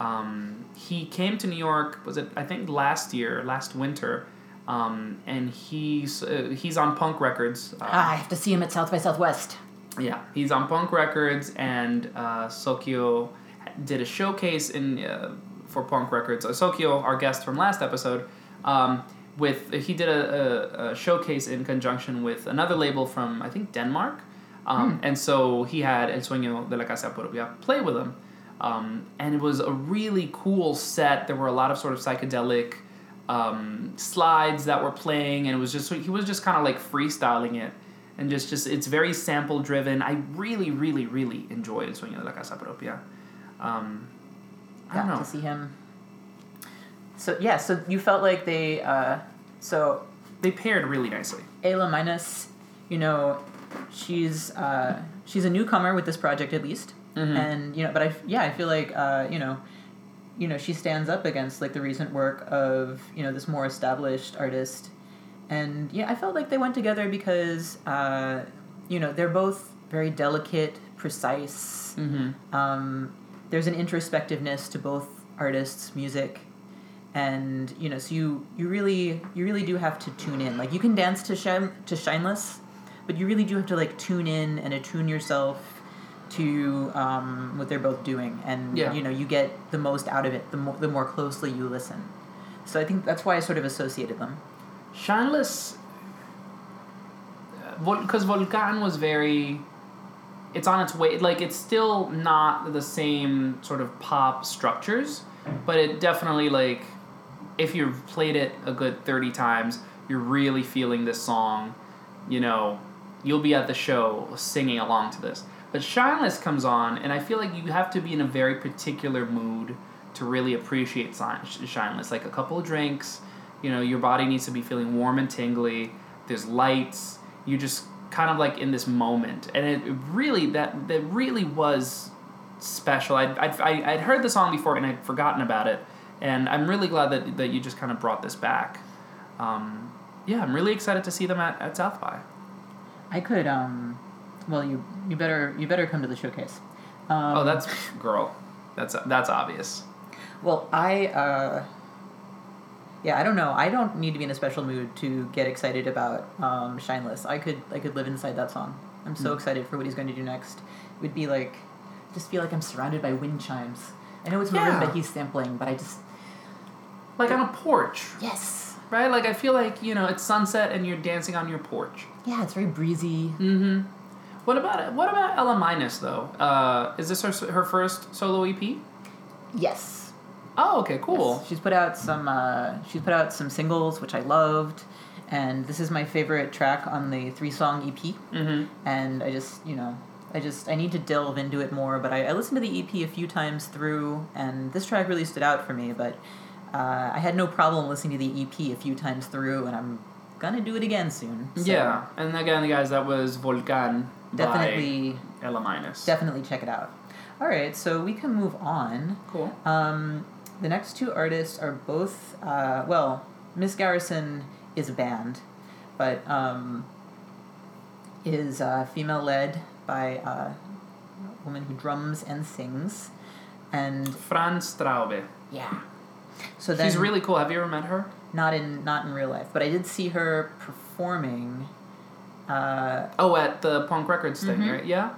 Um, he came to New York. Was it I think last year, last winter, um, and he's uh, he's on Punk Records. Uh, Ah, I have to see him at South by Southwest. Yeah, he's on Punk Records, and uh, Sokyo did a showcase in uh, for Punk Records. Uh, Sokyo, our guest from last episode, um, with he did a, a, a showcase in conjunction with another label from I think Denmark, um, and so he had El Sueño de la Casa Propia play with him, um, and it was a really cool set. There were a lot of sort of psychedelic um, slides that were playing, and it was just he was just kind of like freestyling it and just just it's very sample driven. I really, really, really enjoyed El Sueño de la Casa Propia. Um, I don't know. to see him. So yeah, so you felt like they. Uh, so They paired really nicely. Ela Minus, you know, she's uh, she's a newcomer with this project at least, Mhm. and you know, but I yeah I feel like uh, you know, you know she stands up against like the recent work of you know this more established artist, and yeah I felt like they went together because uh, you know they're both very delicate, precise. Mm-hmm. Um, there's an introspectiveness to both artists' music, and you know, so you you really you really do have to tune in. Like you can dance to shine to Shineless, but you really do have to like tune in and attune yourself to um, what they're both doing, and Yeah. you know, you get the most out of it the more the more closely you listen. So I think that's why I sort of associated them. Shineless, because uh, Volcan was very. It's on its way. Like it's still not the same sort of pop structures, but it definitely like, if you've played it a good thirty times, you're really feeling this song. You know, you'll be at the show singing along to this. But Shineless comes on, and I feel like you have to be in a very particular mood to really appreciate Shi- Shineless. Like a couple of drinks, you know, your body needs to be feeling warm and tingly. There's lights. You just kind of like in this moment, and it, really that that really was special. I'd, I'd, I- I'd heard the song before and I'd forgotten about it, and I'm really glad that, that you just kind of brought this back. Um, yeah, I'm really excited to see them at, at South by. I could um, well you you better you better come to the showcase. Um, Oh, that's girl. That's that's obvious. Well, I uh yeah, I don't know. I don't need to be in a special mood to get excited about um, Shineless. I could I could live inside that song. I'm so excited for what he's going to do next. It would be like just feel like I'm surrounded by wind chimes. I know it's Yeah. marimba he's sampling, but I just Like on a porch, yes. right? Like I feel like you know it's sunset and you're dancing on your porch. Yeah, it's very breezy. Mm-hmm. What about what about Ela Minus though? Uh, is this her her first solo EP? Yes. Oh, okay, cool. Yes. She's put out some. Uh, she's put out some singles, which I loved, and this is my favorite track on the three song EP. Mm-hmm. And I just, you know, I just I need to delve into it more. But I, I listened to the EP a few times through, and this track really stood out for me. But uh, I had no problem listening to the EP a few times through, and I'm gonna do it again soon. So Yeah, and again, guys, that was Volcan definitely, Ela Minus. definitely check it out. All right, so we can move on. Cool. Um, the next two artists are both, uh, well, Miss Garrison is a band, but um, is uh, female led by uh, a woman who drums and sings. And Fran Straube. yeah. So then She's really cool. Have you ever met her? not in not in real life, but I did see her performing. Uh, Oh, at the punk records thing, Mhm. right? Yeah.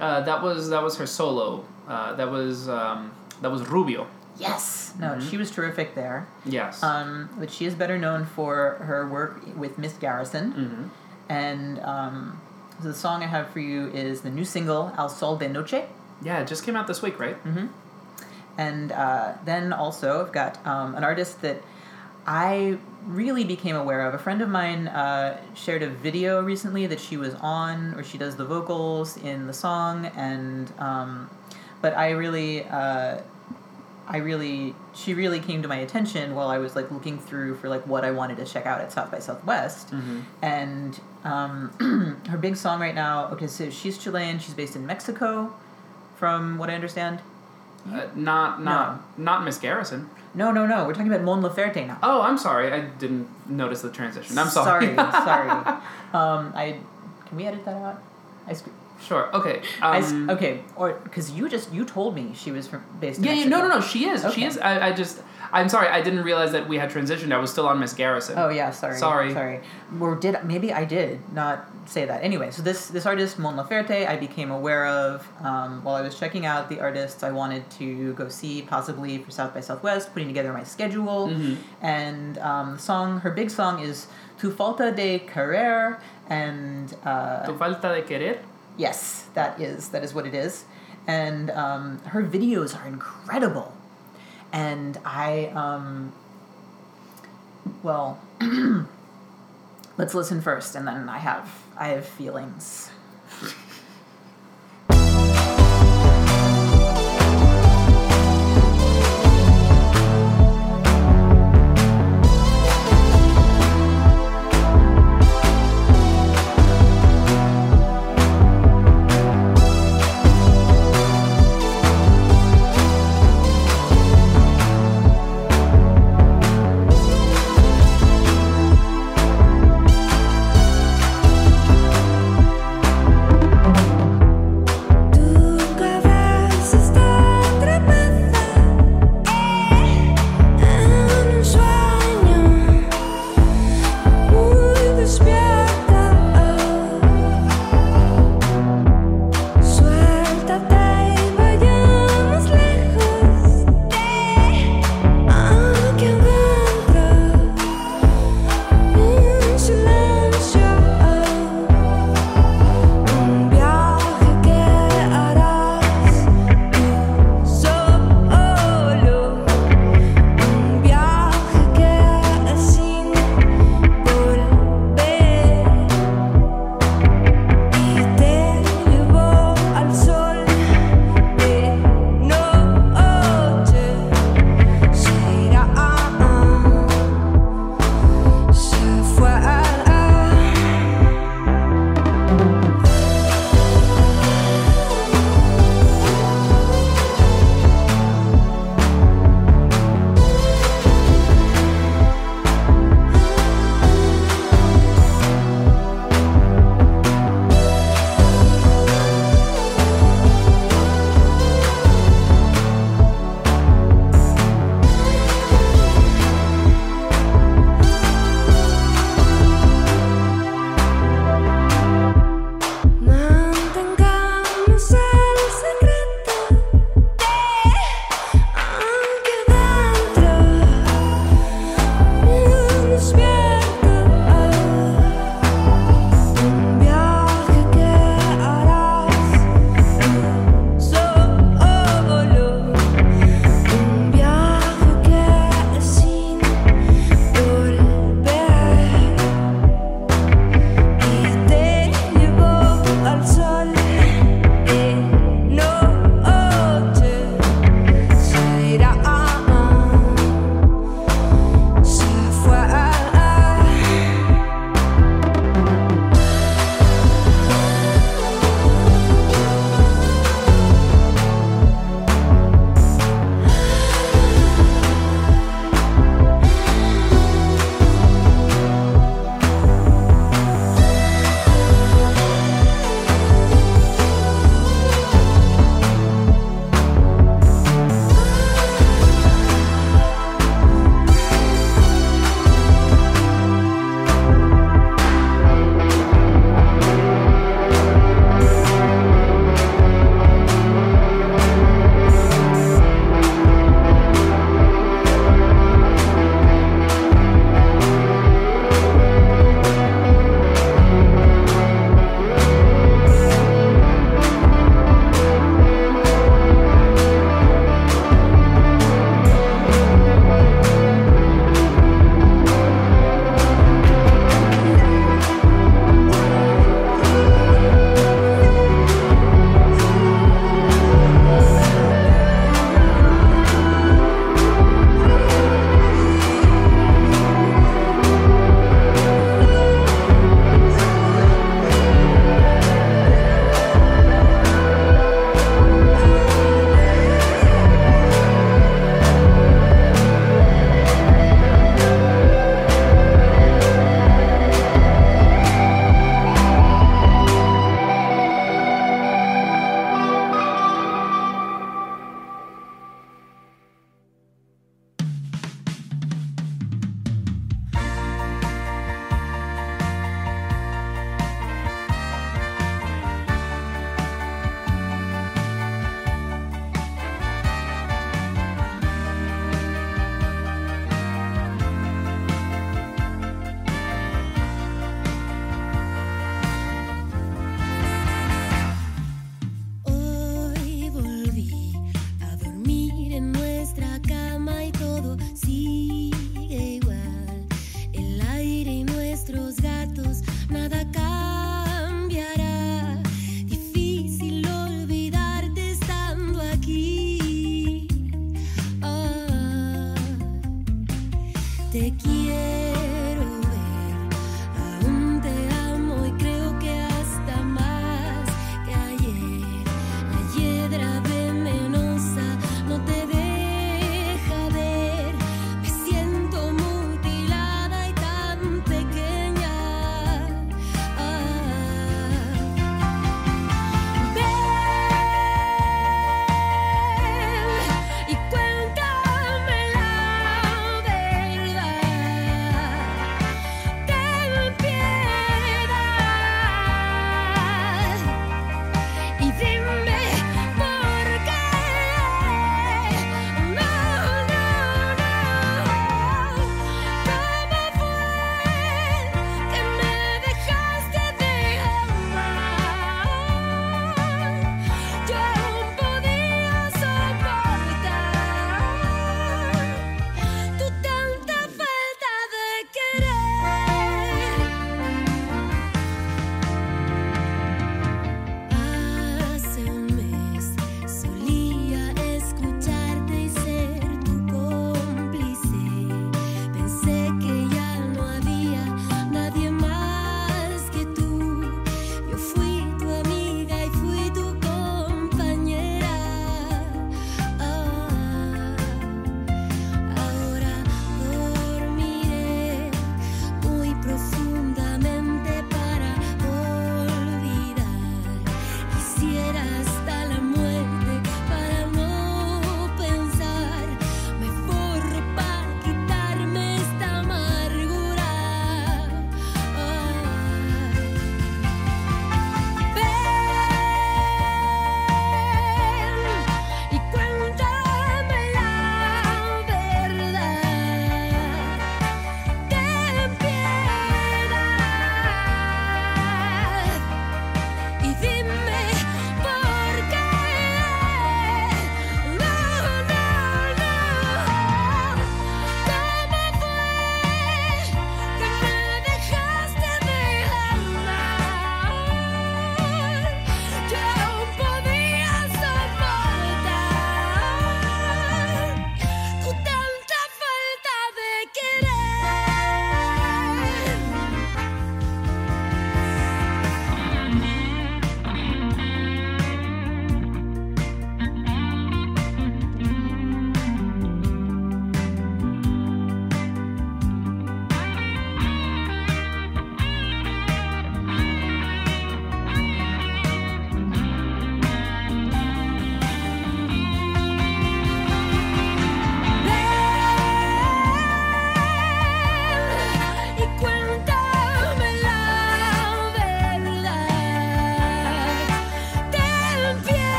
Uh, that was that was her solo. Uh, that was um, that was Rubio. Yes, no, Mhm. she was terrific there. Yes. Um, but she is better known for her work with Miss Garrison. mm-hmm. And um, so the song I have for you is the new single Al Sol de Noche. Yeah, it just came out this week, right? Mm-hmm. And uh, then also I've got um, an artist that I really became aware of. A friend of mine uh, shared a video recently that she was on, or she does the vocals in the song, and um, but I really. Uh, I really, she really came to my attention while I was like looking through for like what I wanted to check out at South by Southwest, Mm-hmm. and um, her big song right now. Okay, so she's Chilean. She's based in Mexico, from what I understand. Uh, not not not Miss Garrison. No, no, no. We're talking about Mon Laferte now. Oh, I'm sorry. I didn't notice the transition. I'm sorry. Sorry, sorry. Um, I can we edit that out? I sc- Sure. Okay. I Um, okay, or because you just you told me she was from based. Yeah, yeah, no, no, no. She is. She is. I, I just. I'm sorry. I didn't realize that we had transitioned. I was still on Miss Garrison. Oh yeah, sorry. Sorry. Sorry. Or did maybe I did not say that. Anyway, so this this artist Mon Laferte I became aware of um, while I was checking out the artists I wanted to go see possibly for South by Southwest, putting together my schedule. Mhm. And um, the song, her big song is Tu falta de querer, and uh, Tu falta de querer. Yes, that is that is what it is, and um, her videos are incredible, and I um, well, let's listen first, and then I have I have feelings.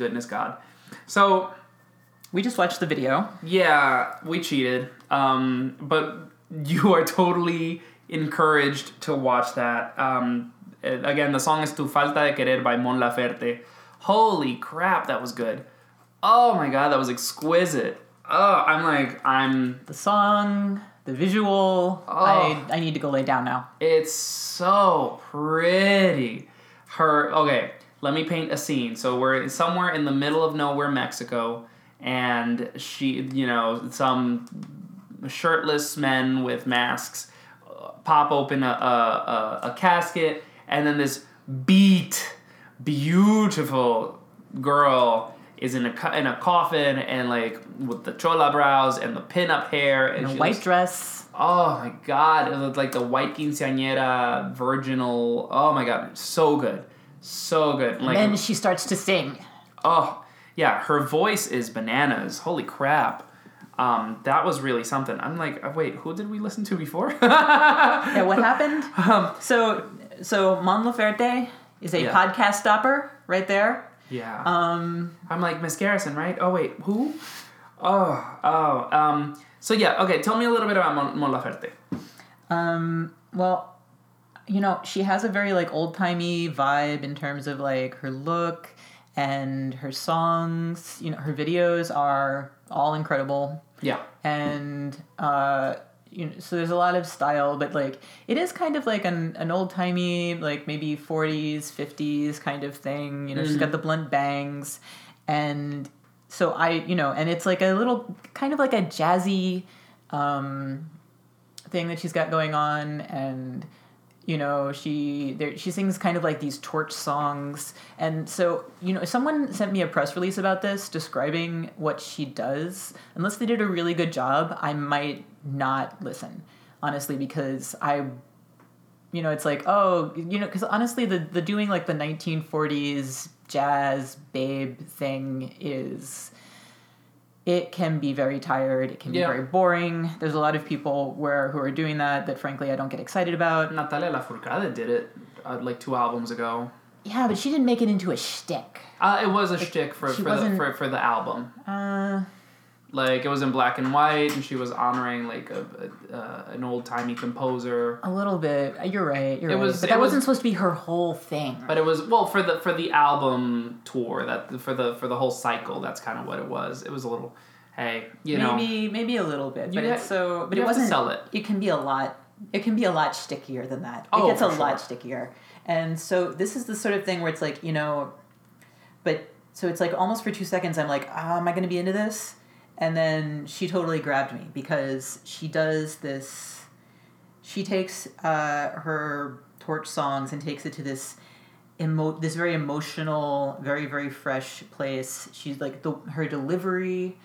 Goodness God. So We just watched the video. yeah, we cheated. Um, but you are totally encouraged to watch that. Um, eh, again, the song is Tu Falta de Querer by Mon Laferte. Holy crap, that was good. Oh my god, that was exquisite. Oh, I'm like, I'm. The song, the visual. Oh. I I need to go lay down now. It's so pretty. Her okay, let me paint a scene. So we're somewhere in the middle of nowhere, Mexico, and she, you know, some shirtless men with masks uh, pop open a, a, a, a casket, and then this beat, beautiful girl is in a in a coffin and like with the chola brows and the pin up hair and In a white looks- dress. Oh my god, it looked like the white quinceañera virginal. Oh my god, so good. So good. Like then she starts to sing. oh, yeah, her voice is bananas. Holy crap. Um, that was really something. I'm like, uh, wait, who did we listen to before? Yeah, what happened? so so Mon Laferte is a Yeah. podcast stopper right there. yeah. Um, I'm like, Miss Garrison, right? Oh wait, who? Oh, oh. Um, so yeah, okay, tell me a little bit about Mon, Mon Laferte. um, well, you know, she has a very like old timey vibe in terms of like her look and her songs. You know, her videos are all incredible. Yeah. and uh you know, so there's a lot of style, but like it is kind of like an, an old timey, like maybe 40s, 50s kind of thing. You know, she's got the blunt bangs, and so I, you know, and it's like a little kind of like a jazzy um, thing that she's got going on, and you know she there she sings kind of like these torch songs. And so you know someone sent me a press release about this describing what she does. Unless they did a really good job i might not listen honestly because i you know it's like oh you know because honestly the the doing like the 1940s jazz babe thing is it can be very tired it can Yeah. be very boring there's a lot of people where who are doing that that frankly i don't get excited about Natalia Lafourcade did it uh, like two albums ago. yeah but she didn't make it into a shtick Uh, it was a shtick for, for, the, for, for the album. uh Like it was in black and white, and she was honoring like a, a uh, an old timey composer. a little bit you're right you're It right was- but that was- wasn't supposed to be her whole thing But it was well for the for the album tour that for the for the whole cycle. That's kind of what it was. It was a little, hey, you know, maybe maybe a little bit but it's so but you it have to wasn't sell it. it can be a lot it can be a lot stickier than that Oh, it gets a for lot stickier and so this is the sort of thing where it's like you know but so it's like almost for two seconds i'm like ah, am i going to be into this and then she totally grabbed me because she does this she takes uh, her torch songs and takes it to this emo- this very emotional very very fresh place. She's like the her delivery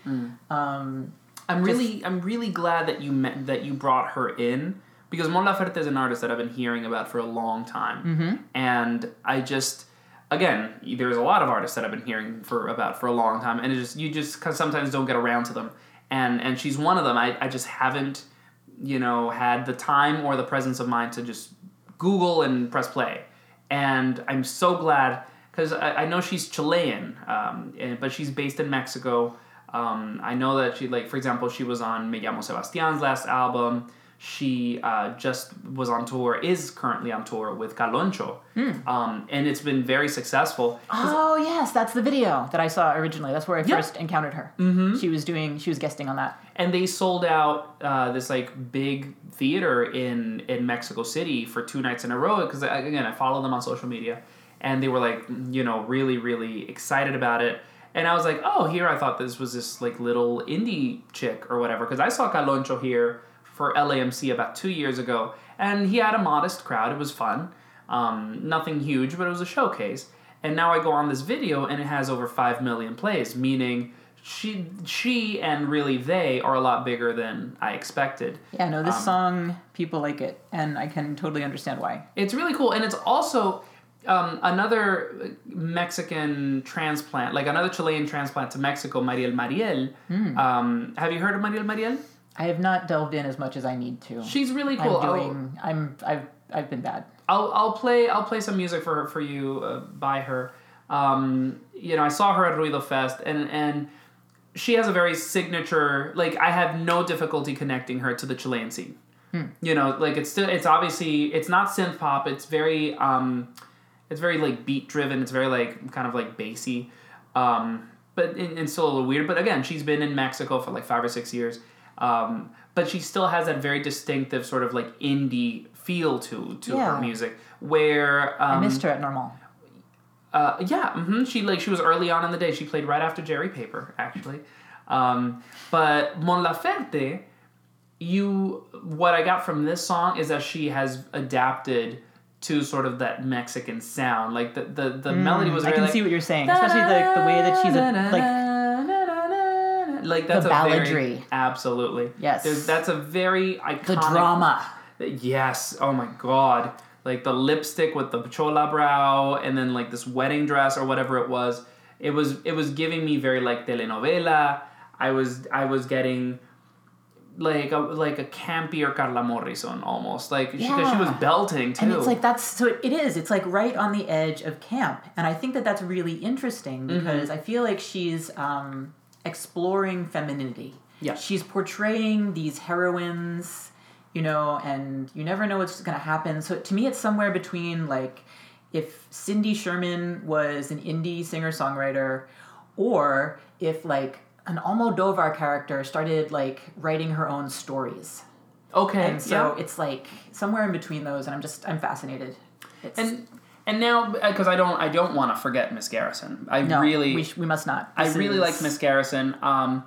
um, I'm really I'm really glad that you met, that you brought her in because Mon Laferte is an artist that I've been hearing about for a long time, Mm-hmm. and I just again there's a lot of artists that I've been hearing for about for a long time, and it just you just sometimes don't get around to them, and and she's one of them. I I just haven't you know had the time or the presence of mind to just Google and press play, and I'm so glad because I, I know she's Chilean, um, and, but she's based in Mexico. Um, I know that she, like, for example, she was on Me Llamo Sebastian's last album. She uh, just was on tour, is currently on tour with Caloncho, um, and it's been very successful. Oh yes, that's the video that I saw originally. That's where I Yeah. first encountered her. Mm-hmm. She was doing, she was guesting on that. and they sold out uh, this like big theater in in Mexico City for two nights in a row because again I follow them on social media and they were like you know really really excited about it and I was like oh here I thought this was this like little indie chick or whatever because I saw Caloncho here for LAMC about two years ago and he had a modest crowd it was fun um, nothing huge but it was a showcase and now I go on this video and it has over 5 million plays meaning she she and really they are a lot bigger than I expected. Yeah, no, this Um, song people like it, and I can totally understand why. It's really cool and it's also um, another Mexican transplant, like another Chilean transplant to Mexico, Mariel Mariel. Um, have you heard of Mariel Mariel? I have not delved in as much as I need to. She's really I'm cool. I'll- doing. I'm. I've. I've been bad. I'll I'll play I'll play some music for for you uh, by her. Um, you know, I saw her at Ruido Fest, and and she has a very signature. Like, I have no difficulty connecting her to the Chilean scene. Hmm. You know, like it's still it's obviously it's not synth pop. It's very um, it's very like beat driven. It's very like kind of like bassy. Um, but and, and still a little weird. But again, she's been in Mexico for like five or six years. Um, but she still has that very distinctive sort of like indie feel to to Yeah. her music. Where um, I missed her at Normal. uh, yeah, hmm she like she was early on in the day. She played right after Jerry Paper, actually. Um, but Mon Laferte, you what I got from this song is that she has adapted to sort of that Mexican sound. Like the the, the melody was Mm, I can like, see what you're saying, especially the, the way that she's a, like. Like that's The a very- balladry. absolutely Yes. There's, that's a very iconic The drama. Yes. Oh my god. Like the lipstick with the chola brow, and then like this wedding dress or whatever it was. It was it was giving me very like telenovela. I was I was getting like a like a campier Carla Morrison almost like she, 'cause she was belting too. And it's like that's so it, it is. It's like right on the edge of camp, and I think that that's really interesting Mm-hmm. because I feel like she's um, exploring femininity. Yeah. she's portraying these heroines, you know, and you never know what's going to happen. So to me, it's somewhere between like if Cindy Sherman was an indie singer songwriter, or if like an Almodovar character started like writing her own stories. okay. And so yeah. it's like somewhere in between those, and I'm just I'm fascinated. It's, and and now because I don't I don't want to forget Miss Garrison. I no, really we, sh- we must not. I This really is- like Miss Garrison. Um,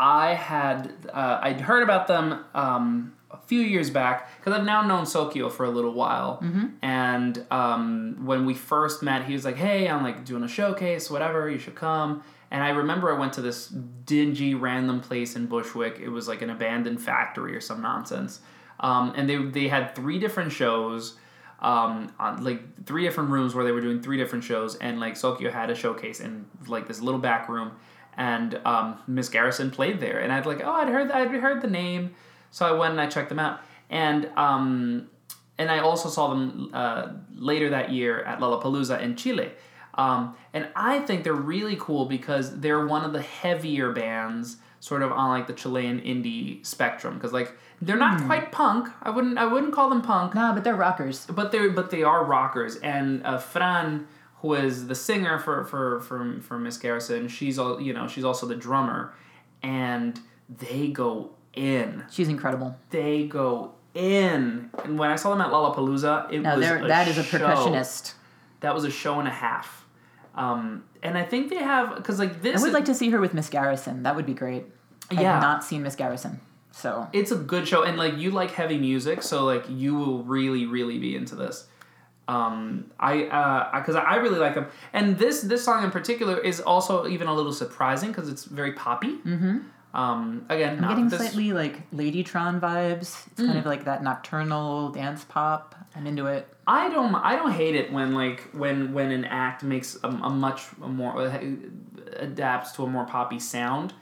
I had uh, I'd heard about them um, a few years back because I've now known Sokyo for a little while. Mm-hmm. And um, when we first met, he was like, "Hey, I'm like doing a showcase, whatever. You should come." And I remember I went to this dingy random place in Bushwick. It was like an abandoned factory or some nonsense. Um, and they they had three different shows um, on like three different rooms where they were doing three different shows, and like Sokyo had a showcase in like this little back room, and um, Miss Garrison played there, and I'd like, oh, I'd heard I'd heard the name, so I went and I checked them out, and um, and I also saw them uh, later that year at Lollapalooza in Chile. Um, and I think they're really cool because they're one of the heavier bands, sort of on like the Chilean indie spectrum. Because like they're not quite punk. I wouldn't I wouldn't call them punk No, but they're rockers. but they but they are rockers and uh, Fran who is the singer for for for for Miss Garrison she's all you know she's also the drummer and they go in She's incredible. they go in and when I saw them at Lollapalooza it No, was a that is a percussionist. that was a show and a half um, and I think they have because like this I would is- like to see her with Miss Garrison. That would be great. I Yeah. have not seen Miss Garrison, so it's a good show and like you like heavy music so like you will really really be into this um i uh because I, I really like them and this this song in particular is also even a little surprising because it's very poppy mm-hmm. Um again I'm getting this, slightly like Ladytron vibes. It's Mm. kind of like that nocturnal dance pop. I'm into it. i don't i don't hate it when like when when an act makes a, a much more uh, adapts to a more poppy sound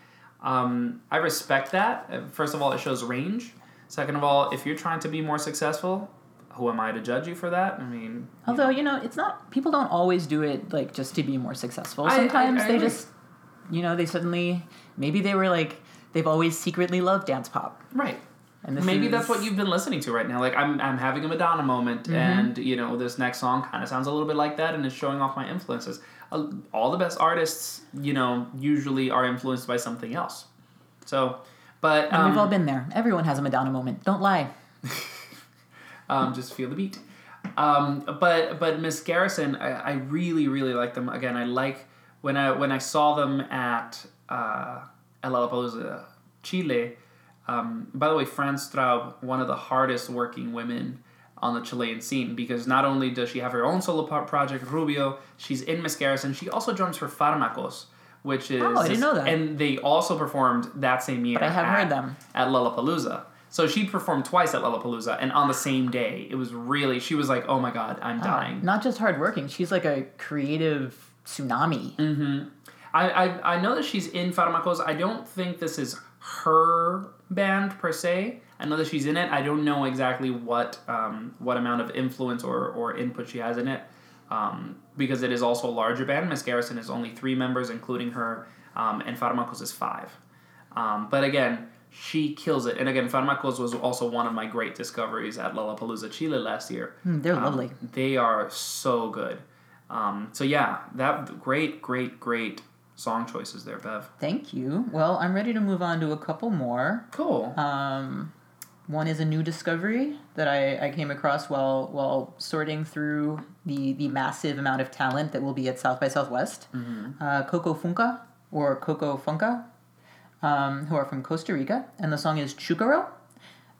um i respect that Uh, first of all it shows range second of all if you're trying to be more successful who am i to judge you for that i mean Although you know, it's not people don't always do it like just to be more successful. I- I- Sometimes I they agree. just, you know, they suddenly maybe they were like they've always secretly loved dance pop. right And this Maybe is, that's what you've been listening to right now. Like I'm, I'm having a Madonna moment, Mm-hmm. and you know this next song kind of sounds a little bit like that, and it's showing off my influences. Uh, All the best artists, you know, usually are influenced by something else. So, but And we've um, all been there. Everyone has a Madonna moment. Don't lie. um, just feel the beat. Um, but but Miss Garrison, I, I really really like them. Again, I like when I when I saw them at uh, at Lollapalooza, Chile. Um, by the way, Fran Straube, one of the hardest working women on the Chilean scene, because not only does she have her own solo pro- project Rubio, she's in Miss Garrison. She also drums for Farmacos, which is Oh, I didn't know that. And they also performed that same year. But I have at- heard them. at Lollapalooza. So she performed twice at Lollapalooza, and on the same day, it was really. She was like, "Oh my god, I'm dying." Not just hardworking. She's like a creative tsunami. Mm. I, I I know that she's in Farmacos. I don't think this is her band per se. I know that she's in it. I don't know exactly what um, what amount of influence or, or input she has in it um, because it is also a larger band. Miss Garrison is only three members, including her, um, and Farmacos is five. Um, but again, she kills it. And again, Farmacos was also one of my great discoveries at Lollapalooza Chile last year. Hmm, they're Um, lovely. They are so good. Um, so yeah, that great, great, great song choices there, Bev. Thank you. Well, I'm ready to move on to a couple more. Cool. Um, one is a new discovery that I, I came across while while sorting through the the massive amount of talent that will be at South by Southwest. Uh, Coco Funka or Coco Funka, um, who are from Costa Rica, and the song is Chucaro,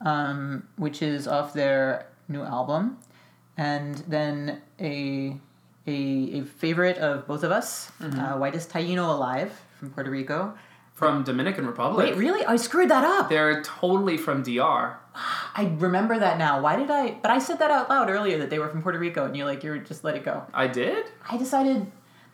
um, which is off their new album, and then a a, a favorite of both of us, uh, Whitest Taino Alive from Puerto Rico. from Dominican Republic. Wait, really? I screwed that up. They're totally from DR. I remember that now. Why did I? But I said that out loud earlier that they were from Puerto Rico, and you're like, you're just let it go. I did? I decided.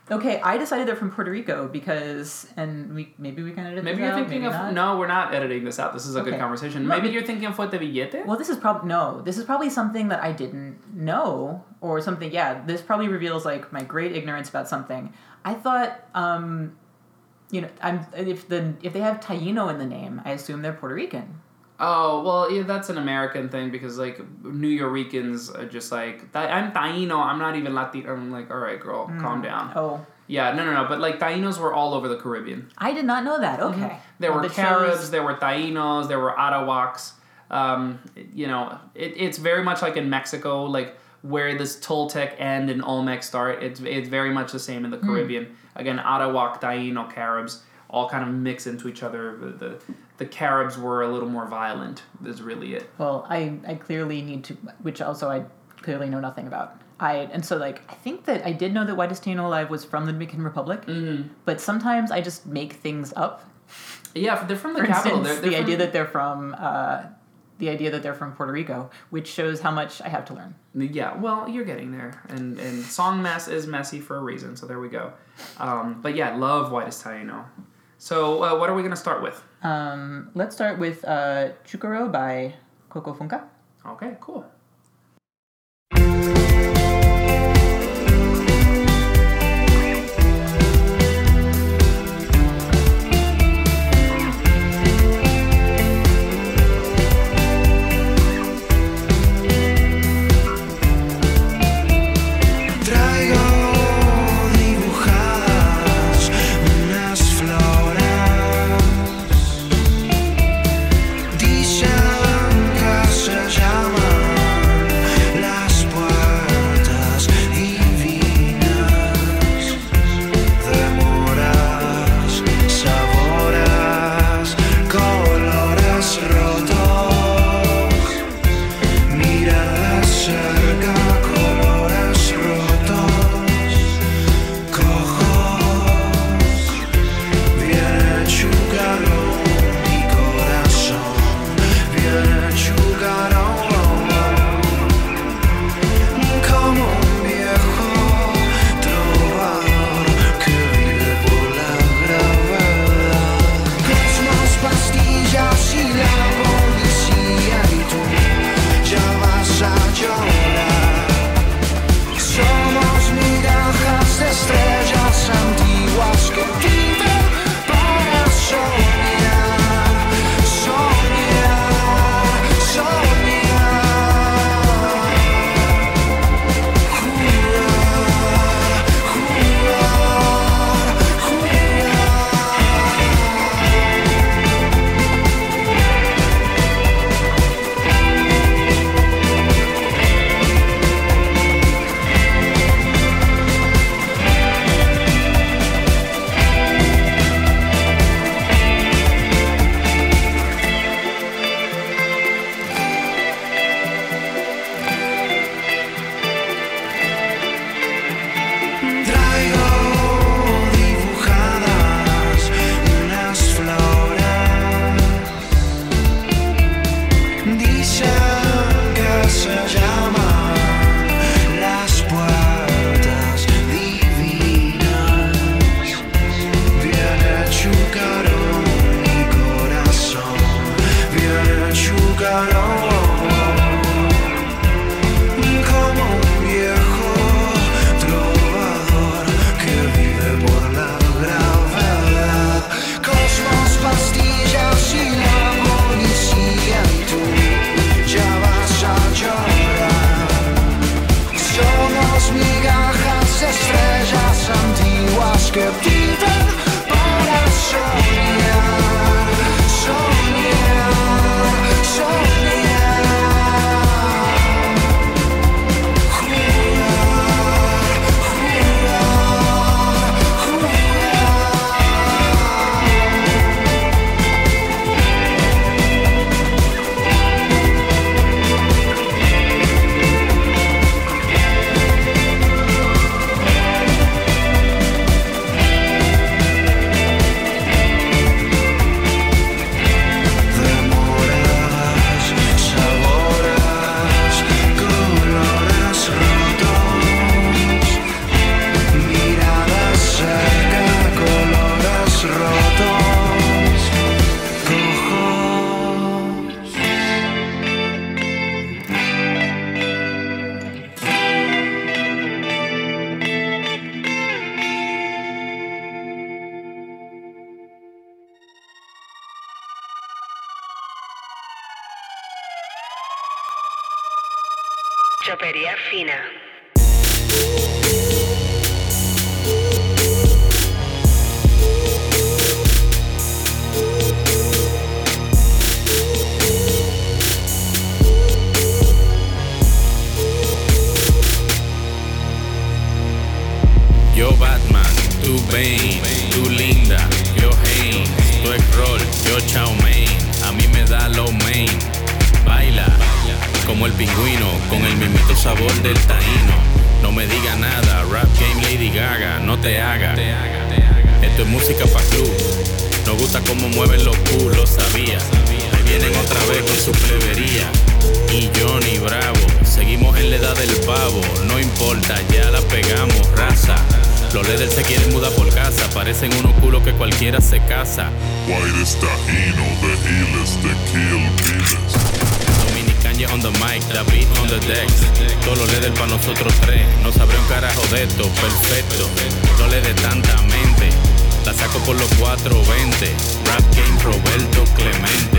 Okay, I decided they're from Puerto Rico because, and we maybe we can edit Maybe you're out, thinking maybe of not. no, we're not editing this out. This is a good conversation. Maybe you're thinking of Fuete Billete. Well, this is probably no. This is probably something that I didn't know, or something. Yeah, this probably reveals like my great ignorance about something. I thought, um, you know, I'm if the if they have Taino in the name, I assume they're Puerto Rican. Oh well, yeah, that's an American thing because like New Yorkers are just like I'm Taino. I'm not even Latino. I'm like, all right, girl, calm down. Oh, Yeah, no, no, no. But like Tainos were all over the Caribbean. I did not know that. Okay, There Well, were that Caribs, shows- there were Tainos, there were Arawaks. Um, you know, it, it's very much like in Mexico, like where this Toltec end and Olmec start. It's it's very much the same in Hmm. the Caribbean. Again, Arawak, Taino, Caribs all kind of mix into each other. The, the Caribs were a little more violent. Is really it. Well, I, I clearly need to, which also I clearly know nothing about. I and so like I think that I did know that Whitest Taino Alive was from the Dominican Republic, Mm-hmm. but sometimes I just make things up. Yeah, they're from the For capital. instance, They're, they're the from- idea that they're from uh, the idea that they're from Puerto Rico, which shows how much I have to learn. Yeah, well, you're getting there, and and song mess is messy for a reason. So there we go. Um, but yeah, love Whitest Taino. So uh, what are we gonna start with? Um, let's start with uh, Chucaro by Coco Funka. Okay, cool. Saco por los 420. Rap Game Roberto Clemente.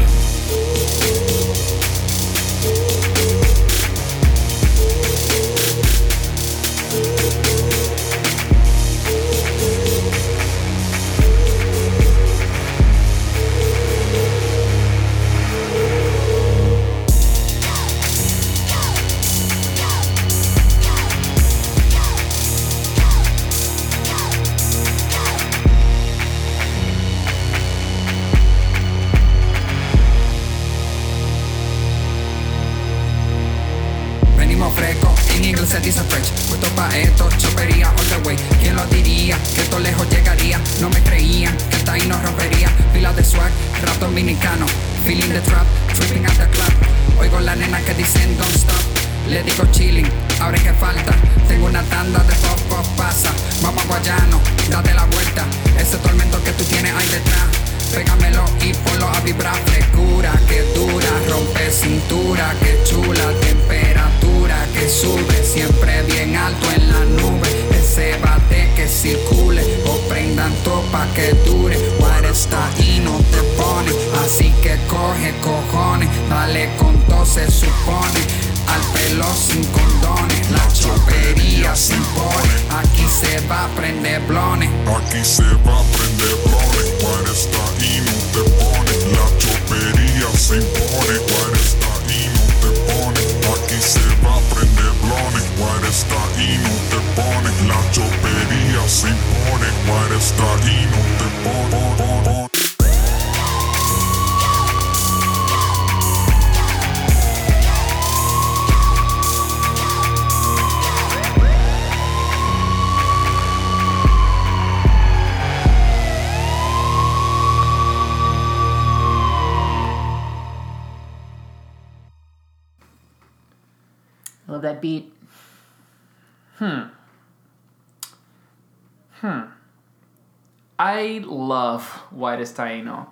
I love Whitest Taino.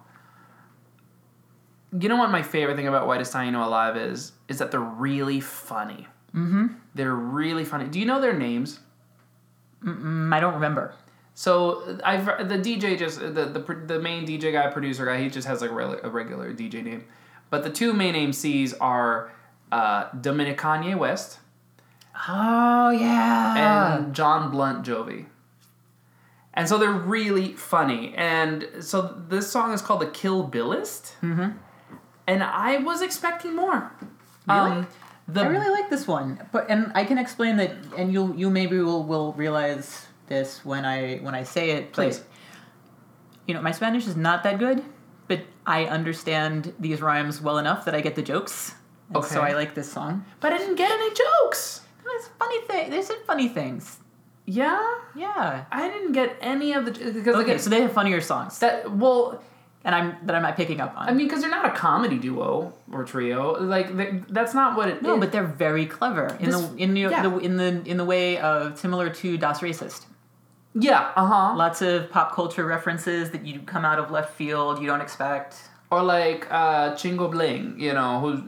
you know what my favorite thing about Whitest Taino Alive is? Is that they're really funny. Mm-hmm. They're really funny. Do you know their names? Mm, I don't remember. So I've the DJ just the the, the main DJ guy producer guy he just has like a, a regular DJ name, but the two main MCs are uh, Dominic Kanye West Oh yeah. and John Blunt Jovi. And so they're really funny. And so this song is called The Kill Billist. Mm-hmm. And I was expecting more. Um, the, I really like this one, but and I can explain that, and you you maybe will will realize this when I when I say it. but, Please. you know, my Spanish is not that good, but I understand these rhymes well enough that I get the jokes. And So I like this song. but I didn't get any jokes. There's funny thing. There's some funny things. Yeah? Yeah. I didn't get any of the. Because Okay, so they have funnier songs that, well, and I'm that I'm not picking up on. I mean, because they're not a comedy duo or trio. Like, they, that's not what it no, is. but they're very clever in This- the in the, yeah. the in the in the way of similar to Das Racist. Yeah, uh huh. Lots of pop culture references that you come out of left field you don't expect. or like uh, Chingo Bling, you know, who's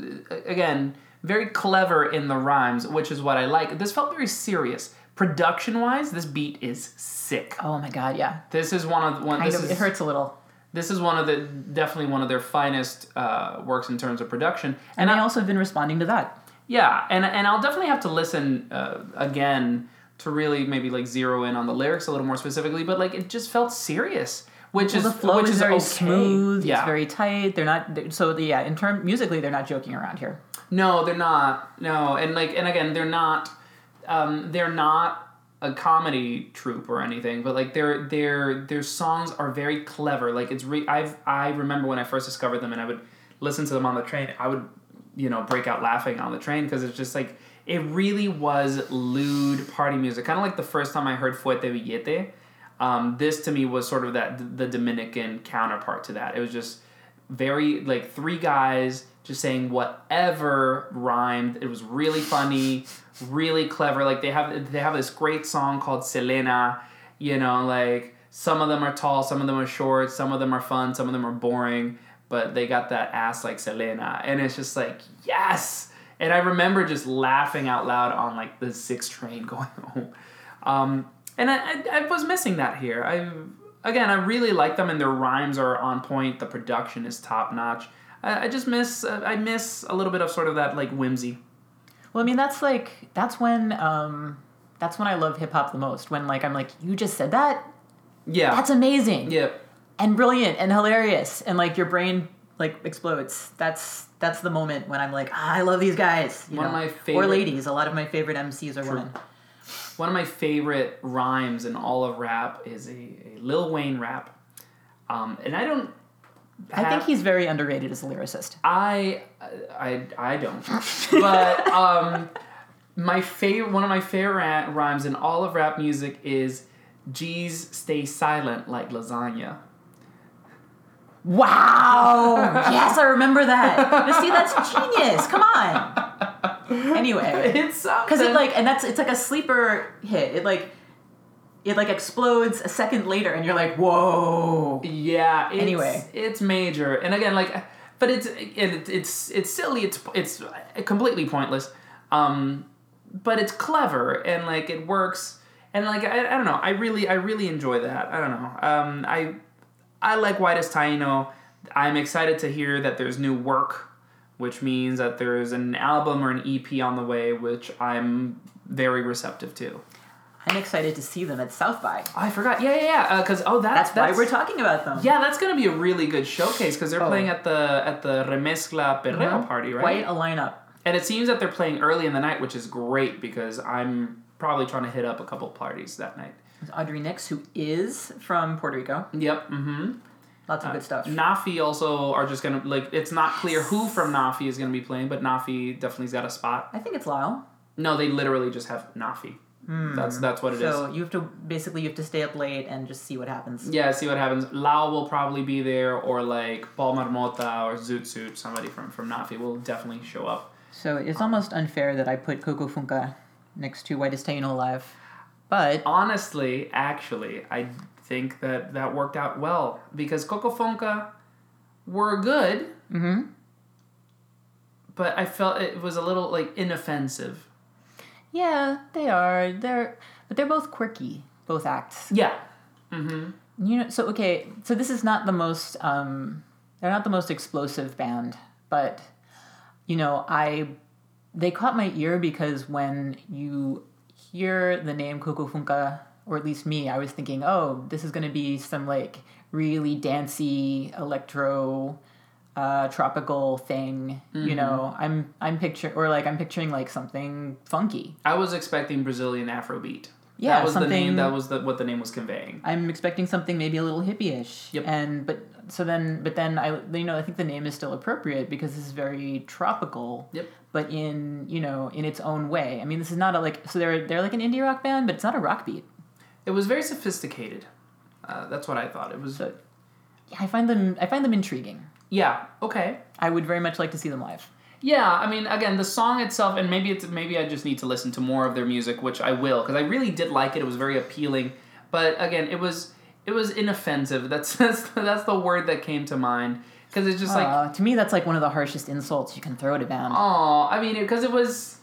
again very clever in the rhymes, which is what I like. This felt very serious. Production wise, this beat is sick. Oh my god, yeah. This is one of one. Kind This of, is, it hurts a little. This is one of the definitely one of their finest uh, works in terms of production. And, I, I also have been responding to that. yeah, and and I'll definitely have to listen uh, again to really maybe like zero in on the lyrics a little more specifically. But like it just felt serious, which Well, is the flow which is, very okay. smooth. Yeah, It's very tight. They're not so. The, yeah, in term musically, they're not joking around here. No, they're not. No, and like, and again, they're not. Um, they're not a comedy troupe or anything, but like their their their songs are very clever. Like it's re- I've I remember when I first discovered them, and I would listen to them on the train. I would, you know, break out laughing on the train because it's just like it really was lewd party music, kind of like the first time I heard Fuete Billete. Um, this to me was sort of that the Dominican counterpart to that. It was just very like three guys just saying whatever rhymed. It was really funny, really clever. Like they have they have this great song called Selena. You know, like some of them are tall, some of them are short, some of them are fun, some of them are boring, but they got that ass like Selena, and it's just like yes. And I remember just laughing out loud on like the six train going home. Um, and I, I, I was missing that here. I again, I really like them, and their rhymes are on point. The production is top notch. I, I just miss uh, I miss a little bit of sort of that like whimsy. Well, I mean, that's like that's when um, that's when I love hip hop the most. When like I'm like, you just said that. Yeah, That's amazing. yeah. and brilliant and hilarious and like your brain like explodes that's that's the moment when i'm like ah, i love these guys you One of know? my or ladies a lot of my favorite mcs are women One of my favorite rhymes in all of rap is a, a Lil Wayne rap, um, and I don't. I think he's very underrated as a lyricist. I I I don't. but um, my favorite one of my favorite rhymes in all of rap music is G's stay silent like lasagna. wow! Yes i remember that. But see that's genius. Come on. Anyway. It's because it like and that's it's like a sleeper hit. It like it like explodes a second later and you're like whoa Yeah. It's, Anyway. it's major, and again, like, but it's it, it's it's silly. It's it's completely pointless. Um, but it's clever and like it works, and like I, I don't know. I really I really enjoy that. I don't know. Um, I I like Whitest Taino. I'm excited to hear that there's new work, which means that there's an album or an EP on the way, which I'm very receptive to. I'm excited to see them at south by oh, I forgot. Yeah, yeah, yeah. Uh, because oh, that's, that's, why we're talking about them Yeah, that's gonna be a really good showcase because they're Oh. playing at the at the Remezcla Perreo uh-huh. party, right? quite a lineup and it seems that they're playing early in the night, which is great because I'm probably trying to hit up a couple parties that night. Audri Nix, who is from Puerto Rico. Yep. Mm-hmm. Lots of uh, good stuff. NAAFI also are just gonna like. It's not clear who from NAAFI is gonna be playing, but NAAFI definitely's got a spot. I think it's Lyle. No, they literally just have NAAFI. That's hmm. that's what it is. so you have to basically you have to stay up late and just see what happens. Yeah, see what happens. Lao will probably be there, or like Paul Marmota or Zutzut, somebody from from NAAFI will definitely show up. So it's um, almost unfair that I put Coco Funka next to Whitest Taino Alive, but honestly, actually, I think that that worked out well because Coco Fonca were good, mm-hmm. but I felt it was a little like inoffensive. Yeah, they are. They're but they're both quirky, both acts. Yeah. Mm-hmm. You know, so okay, so this is not the most um they're not the most explosive band, but you know, I they caught my ear because when you hear the name Coco Funka, or at least me, I was thinking, oh, this is gonna be some like really dancey electro uh, tropical thing. You know, I'm I'm picture or like I'm picturing like something funky. I was expecting Brazilian Afrobeat. Yeah, that was the name. That was the, what the name was conveying. I'm expecting something maybe a little hippie-ish. Yep. And but so then but then I you know I think the name is still appropriate because this is very tropical. Yep. But in you know in its own way. I mean this is not a like so they're they're like an indie rock band but it's not a rock beat. It was very sophisticated. Uh, that's what I thought. It was. So yeah, I find them I find them intriguing. Yeah. Okay. I would very much like to see them live. Yeah, I mean, again, the song itself, and maybe it's maybe I just need to listen to more of their music, which I will, because I really did like it. It was very appealing, but again, it was it was inoffensive. That's that's that's the word that came to mind, because it's just like, Uh, to me that's like one of the harshest insults you can throw at a band. oh, I mean, because it, was,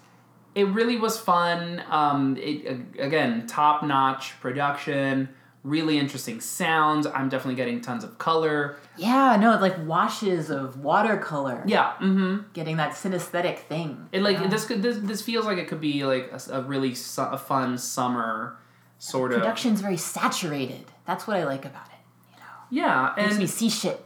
it really was fun. Um, it again, top notch production, really interesting sounds. I'm definitely getting tons of color. Yeah, no, it's like washes of watercolor. Yeah. Mm-hmm. Getting that synesthetic thing. It like Yeah. this could this this feels like it could be like a really su- a fun summer sort of Production's very saturated. That's what I like about it. You know. Yeah Makes and me see shit.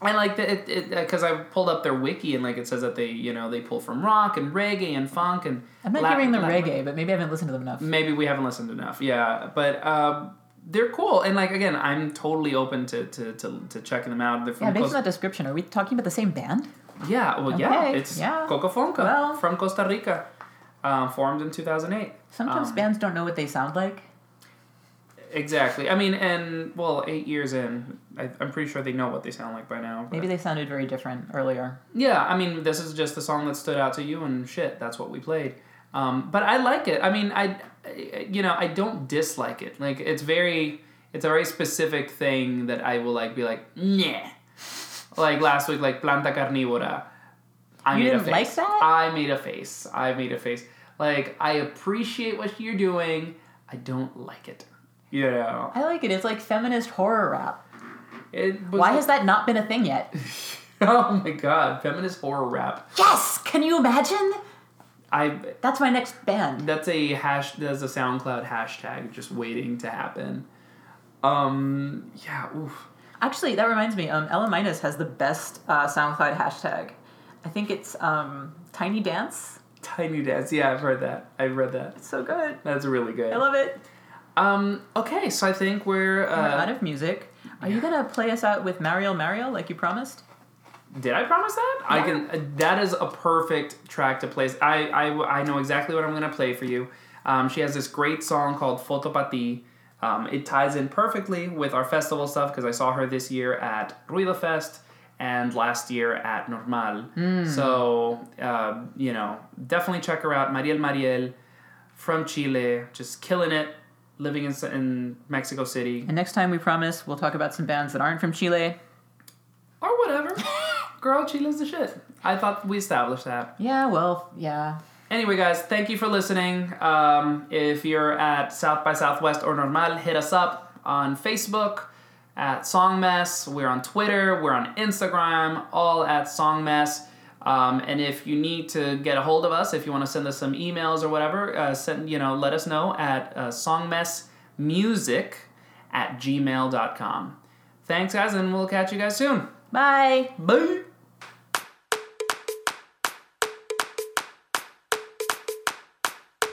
I like that it because I pulled up their wiki and like it says that they you know they pull from rock and reggae and funk and I'm not Latin- hearing the Latin- reggae, but maybe I haven't listened to them enough. maybe we haven't listened enough yeah but um, they're cool and like again I'm totally open to to, to, to checking them out they're from Yeah, based Costa- on that description, are we talking about the same band? yeah well yeah it's yeah. Coco Fonca Well- from Costa Rica um, formed in 2008 Sometimes Um, bands don't know what they sound like. Exactly. I mean, and well, eight years in, I, I'm pretty sure they know what they sound like by now. Maybe they sounded very different earlier. Yeah, I mean, this is just the song that stood out to you, and shit, that's what we played. Um, but I like it. I mean, I- you know, I don't dislike it. Like, it's very, it's a very specific thing that I will like be like, yeah. Like last week, like planta carnivora. I You made a didn't like face. that? I made a face. I made a face. Like I appreciate what you're doing. I don't like it. You know. I like it. It's like feminist horror rap. It was Why has that not been a thing yet? Oh my god, feminist horror rap. yes! Can you imagine? I That's my next band. that's a hash that's a SoundCloud hashtag just waiting to happen. Um yeah, oof. Actually, that reminds me. Um, Ela Minus has the best uh, SoundCloud hashtag. I think it's um, Tiny Dance. Tiny Dance. Yeah, I've heard that. I've read that. It's so good. That's really good. I love it. Um okay, so I think we're We're out uh of music. Are you gonna play us out with Mariel Mariel like you promised? Did I promise that? I can uh, that is a perfect track to play. I I I know exactly what I'm going to play for you. Um she has this great song called Fotopati. Um, it ties in perfectly with our festival stuff because I saw her this year at Ruido Fest and last year at Normal. So, uh, you know, definitely check her out. Mariel Mariel from Chile, just killing it, living in, in Mexico City. And next time we promise we'll talk about some bands that aren't from Chile. Girl, Chile's the shit. I thought we established that. Yeah, well, yeah. Anyway, guys, thank you for listening. Um, if you're at South by Southwest or Normal, hit us up on Facebook at Songmess. We're on Twitter. We're on Instagram, all at Songmess. Um, and if you need to get a hold of us, if you want to send us some emails or whatever, uh, send you know let us know at uh, songmessmusic at gmail.com. Thanks, guys, and we'll catch you guys soon. Bye. Bye.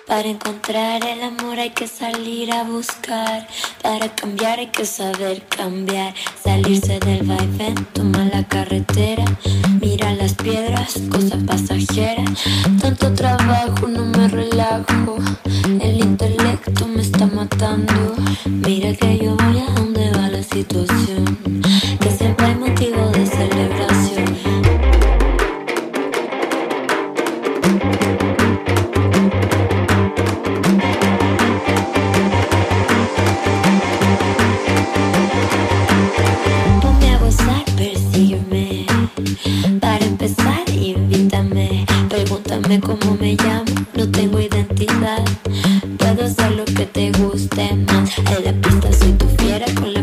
Para encontrar el amor hay que salir a buscar. Para cambiar hay que saber cambiar. Salirse del vaivén, toma la carretera. Mira las piedras, cosa pasajera. Tanto trabajo, no me relajo. El intelecto me está matando. Mira que yo voy a donde va la situación. Que siempre hay motivo de celebración. cómo me llamo, no tengo identidad. Puedo hacer lo que te guste más. En la pista soy tu fiera con la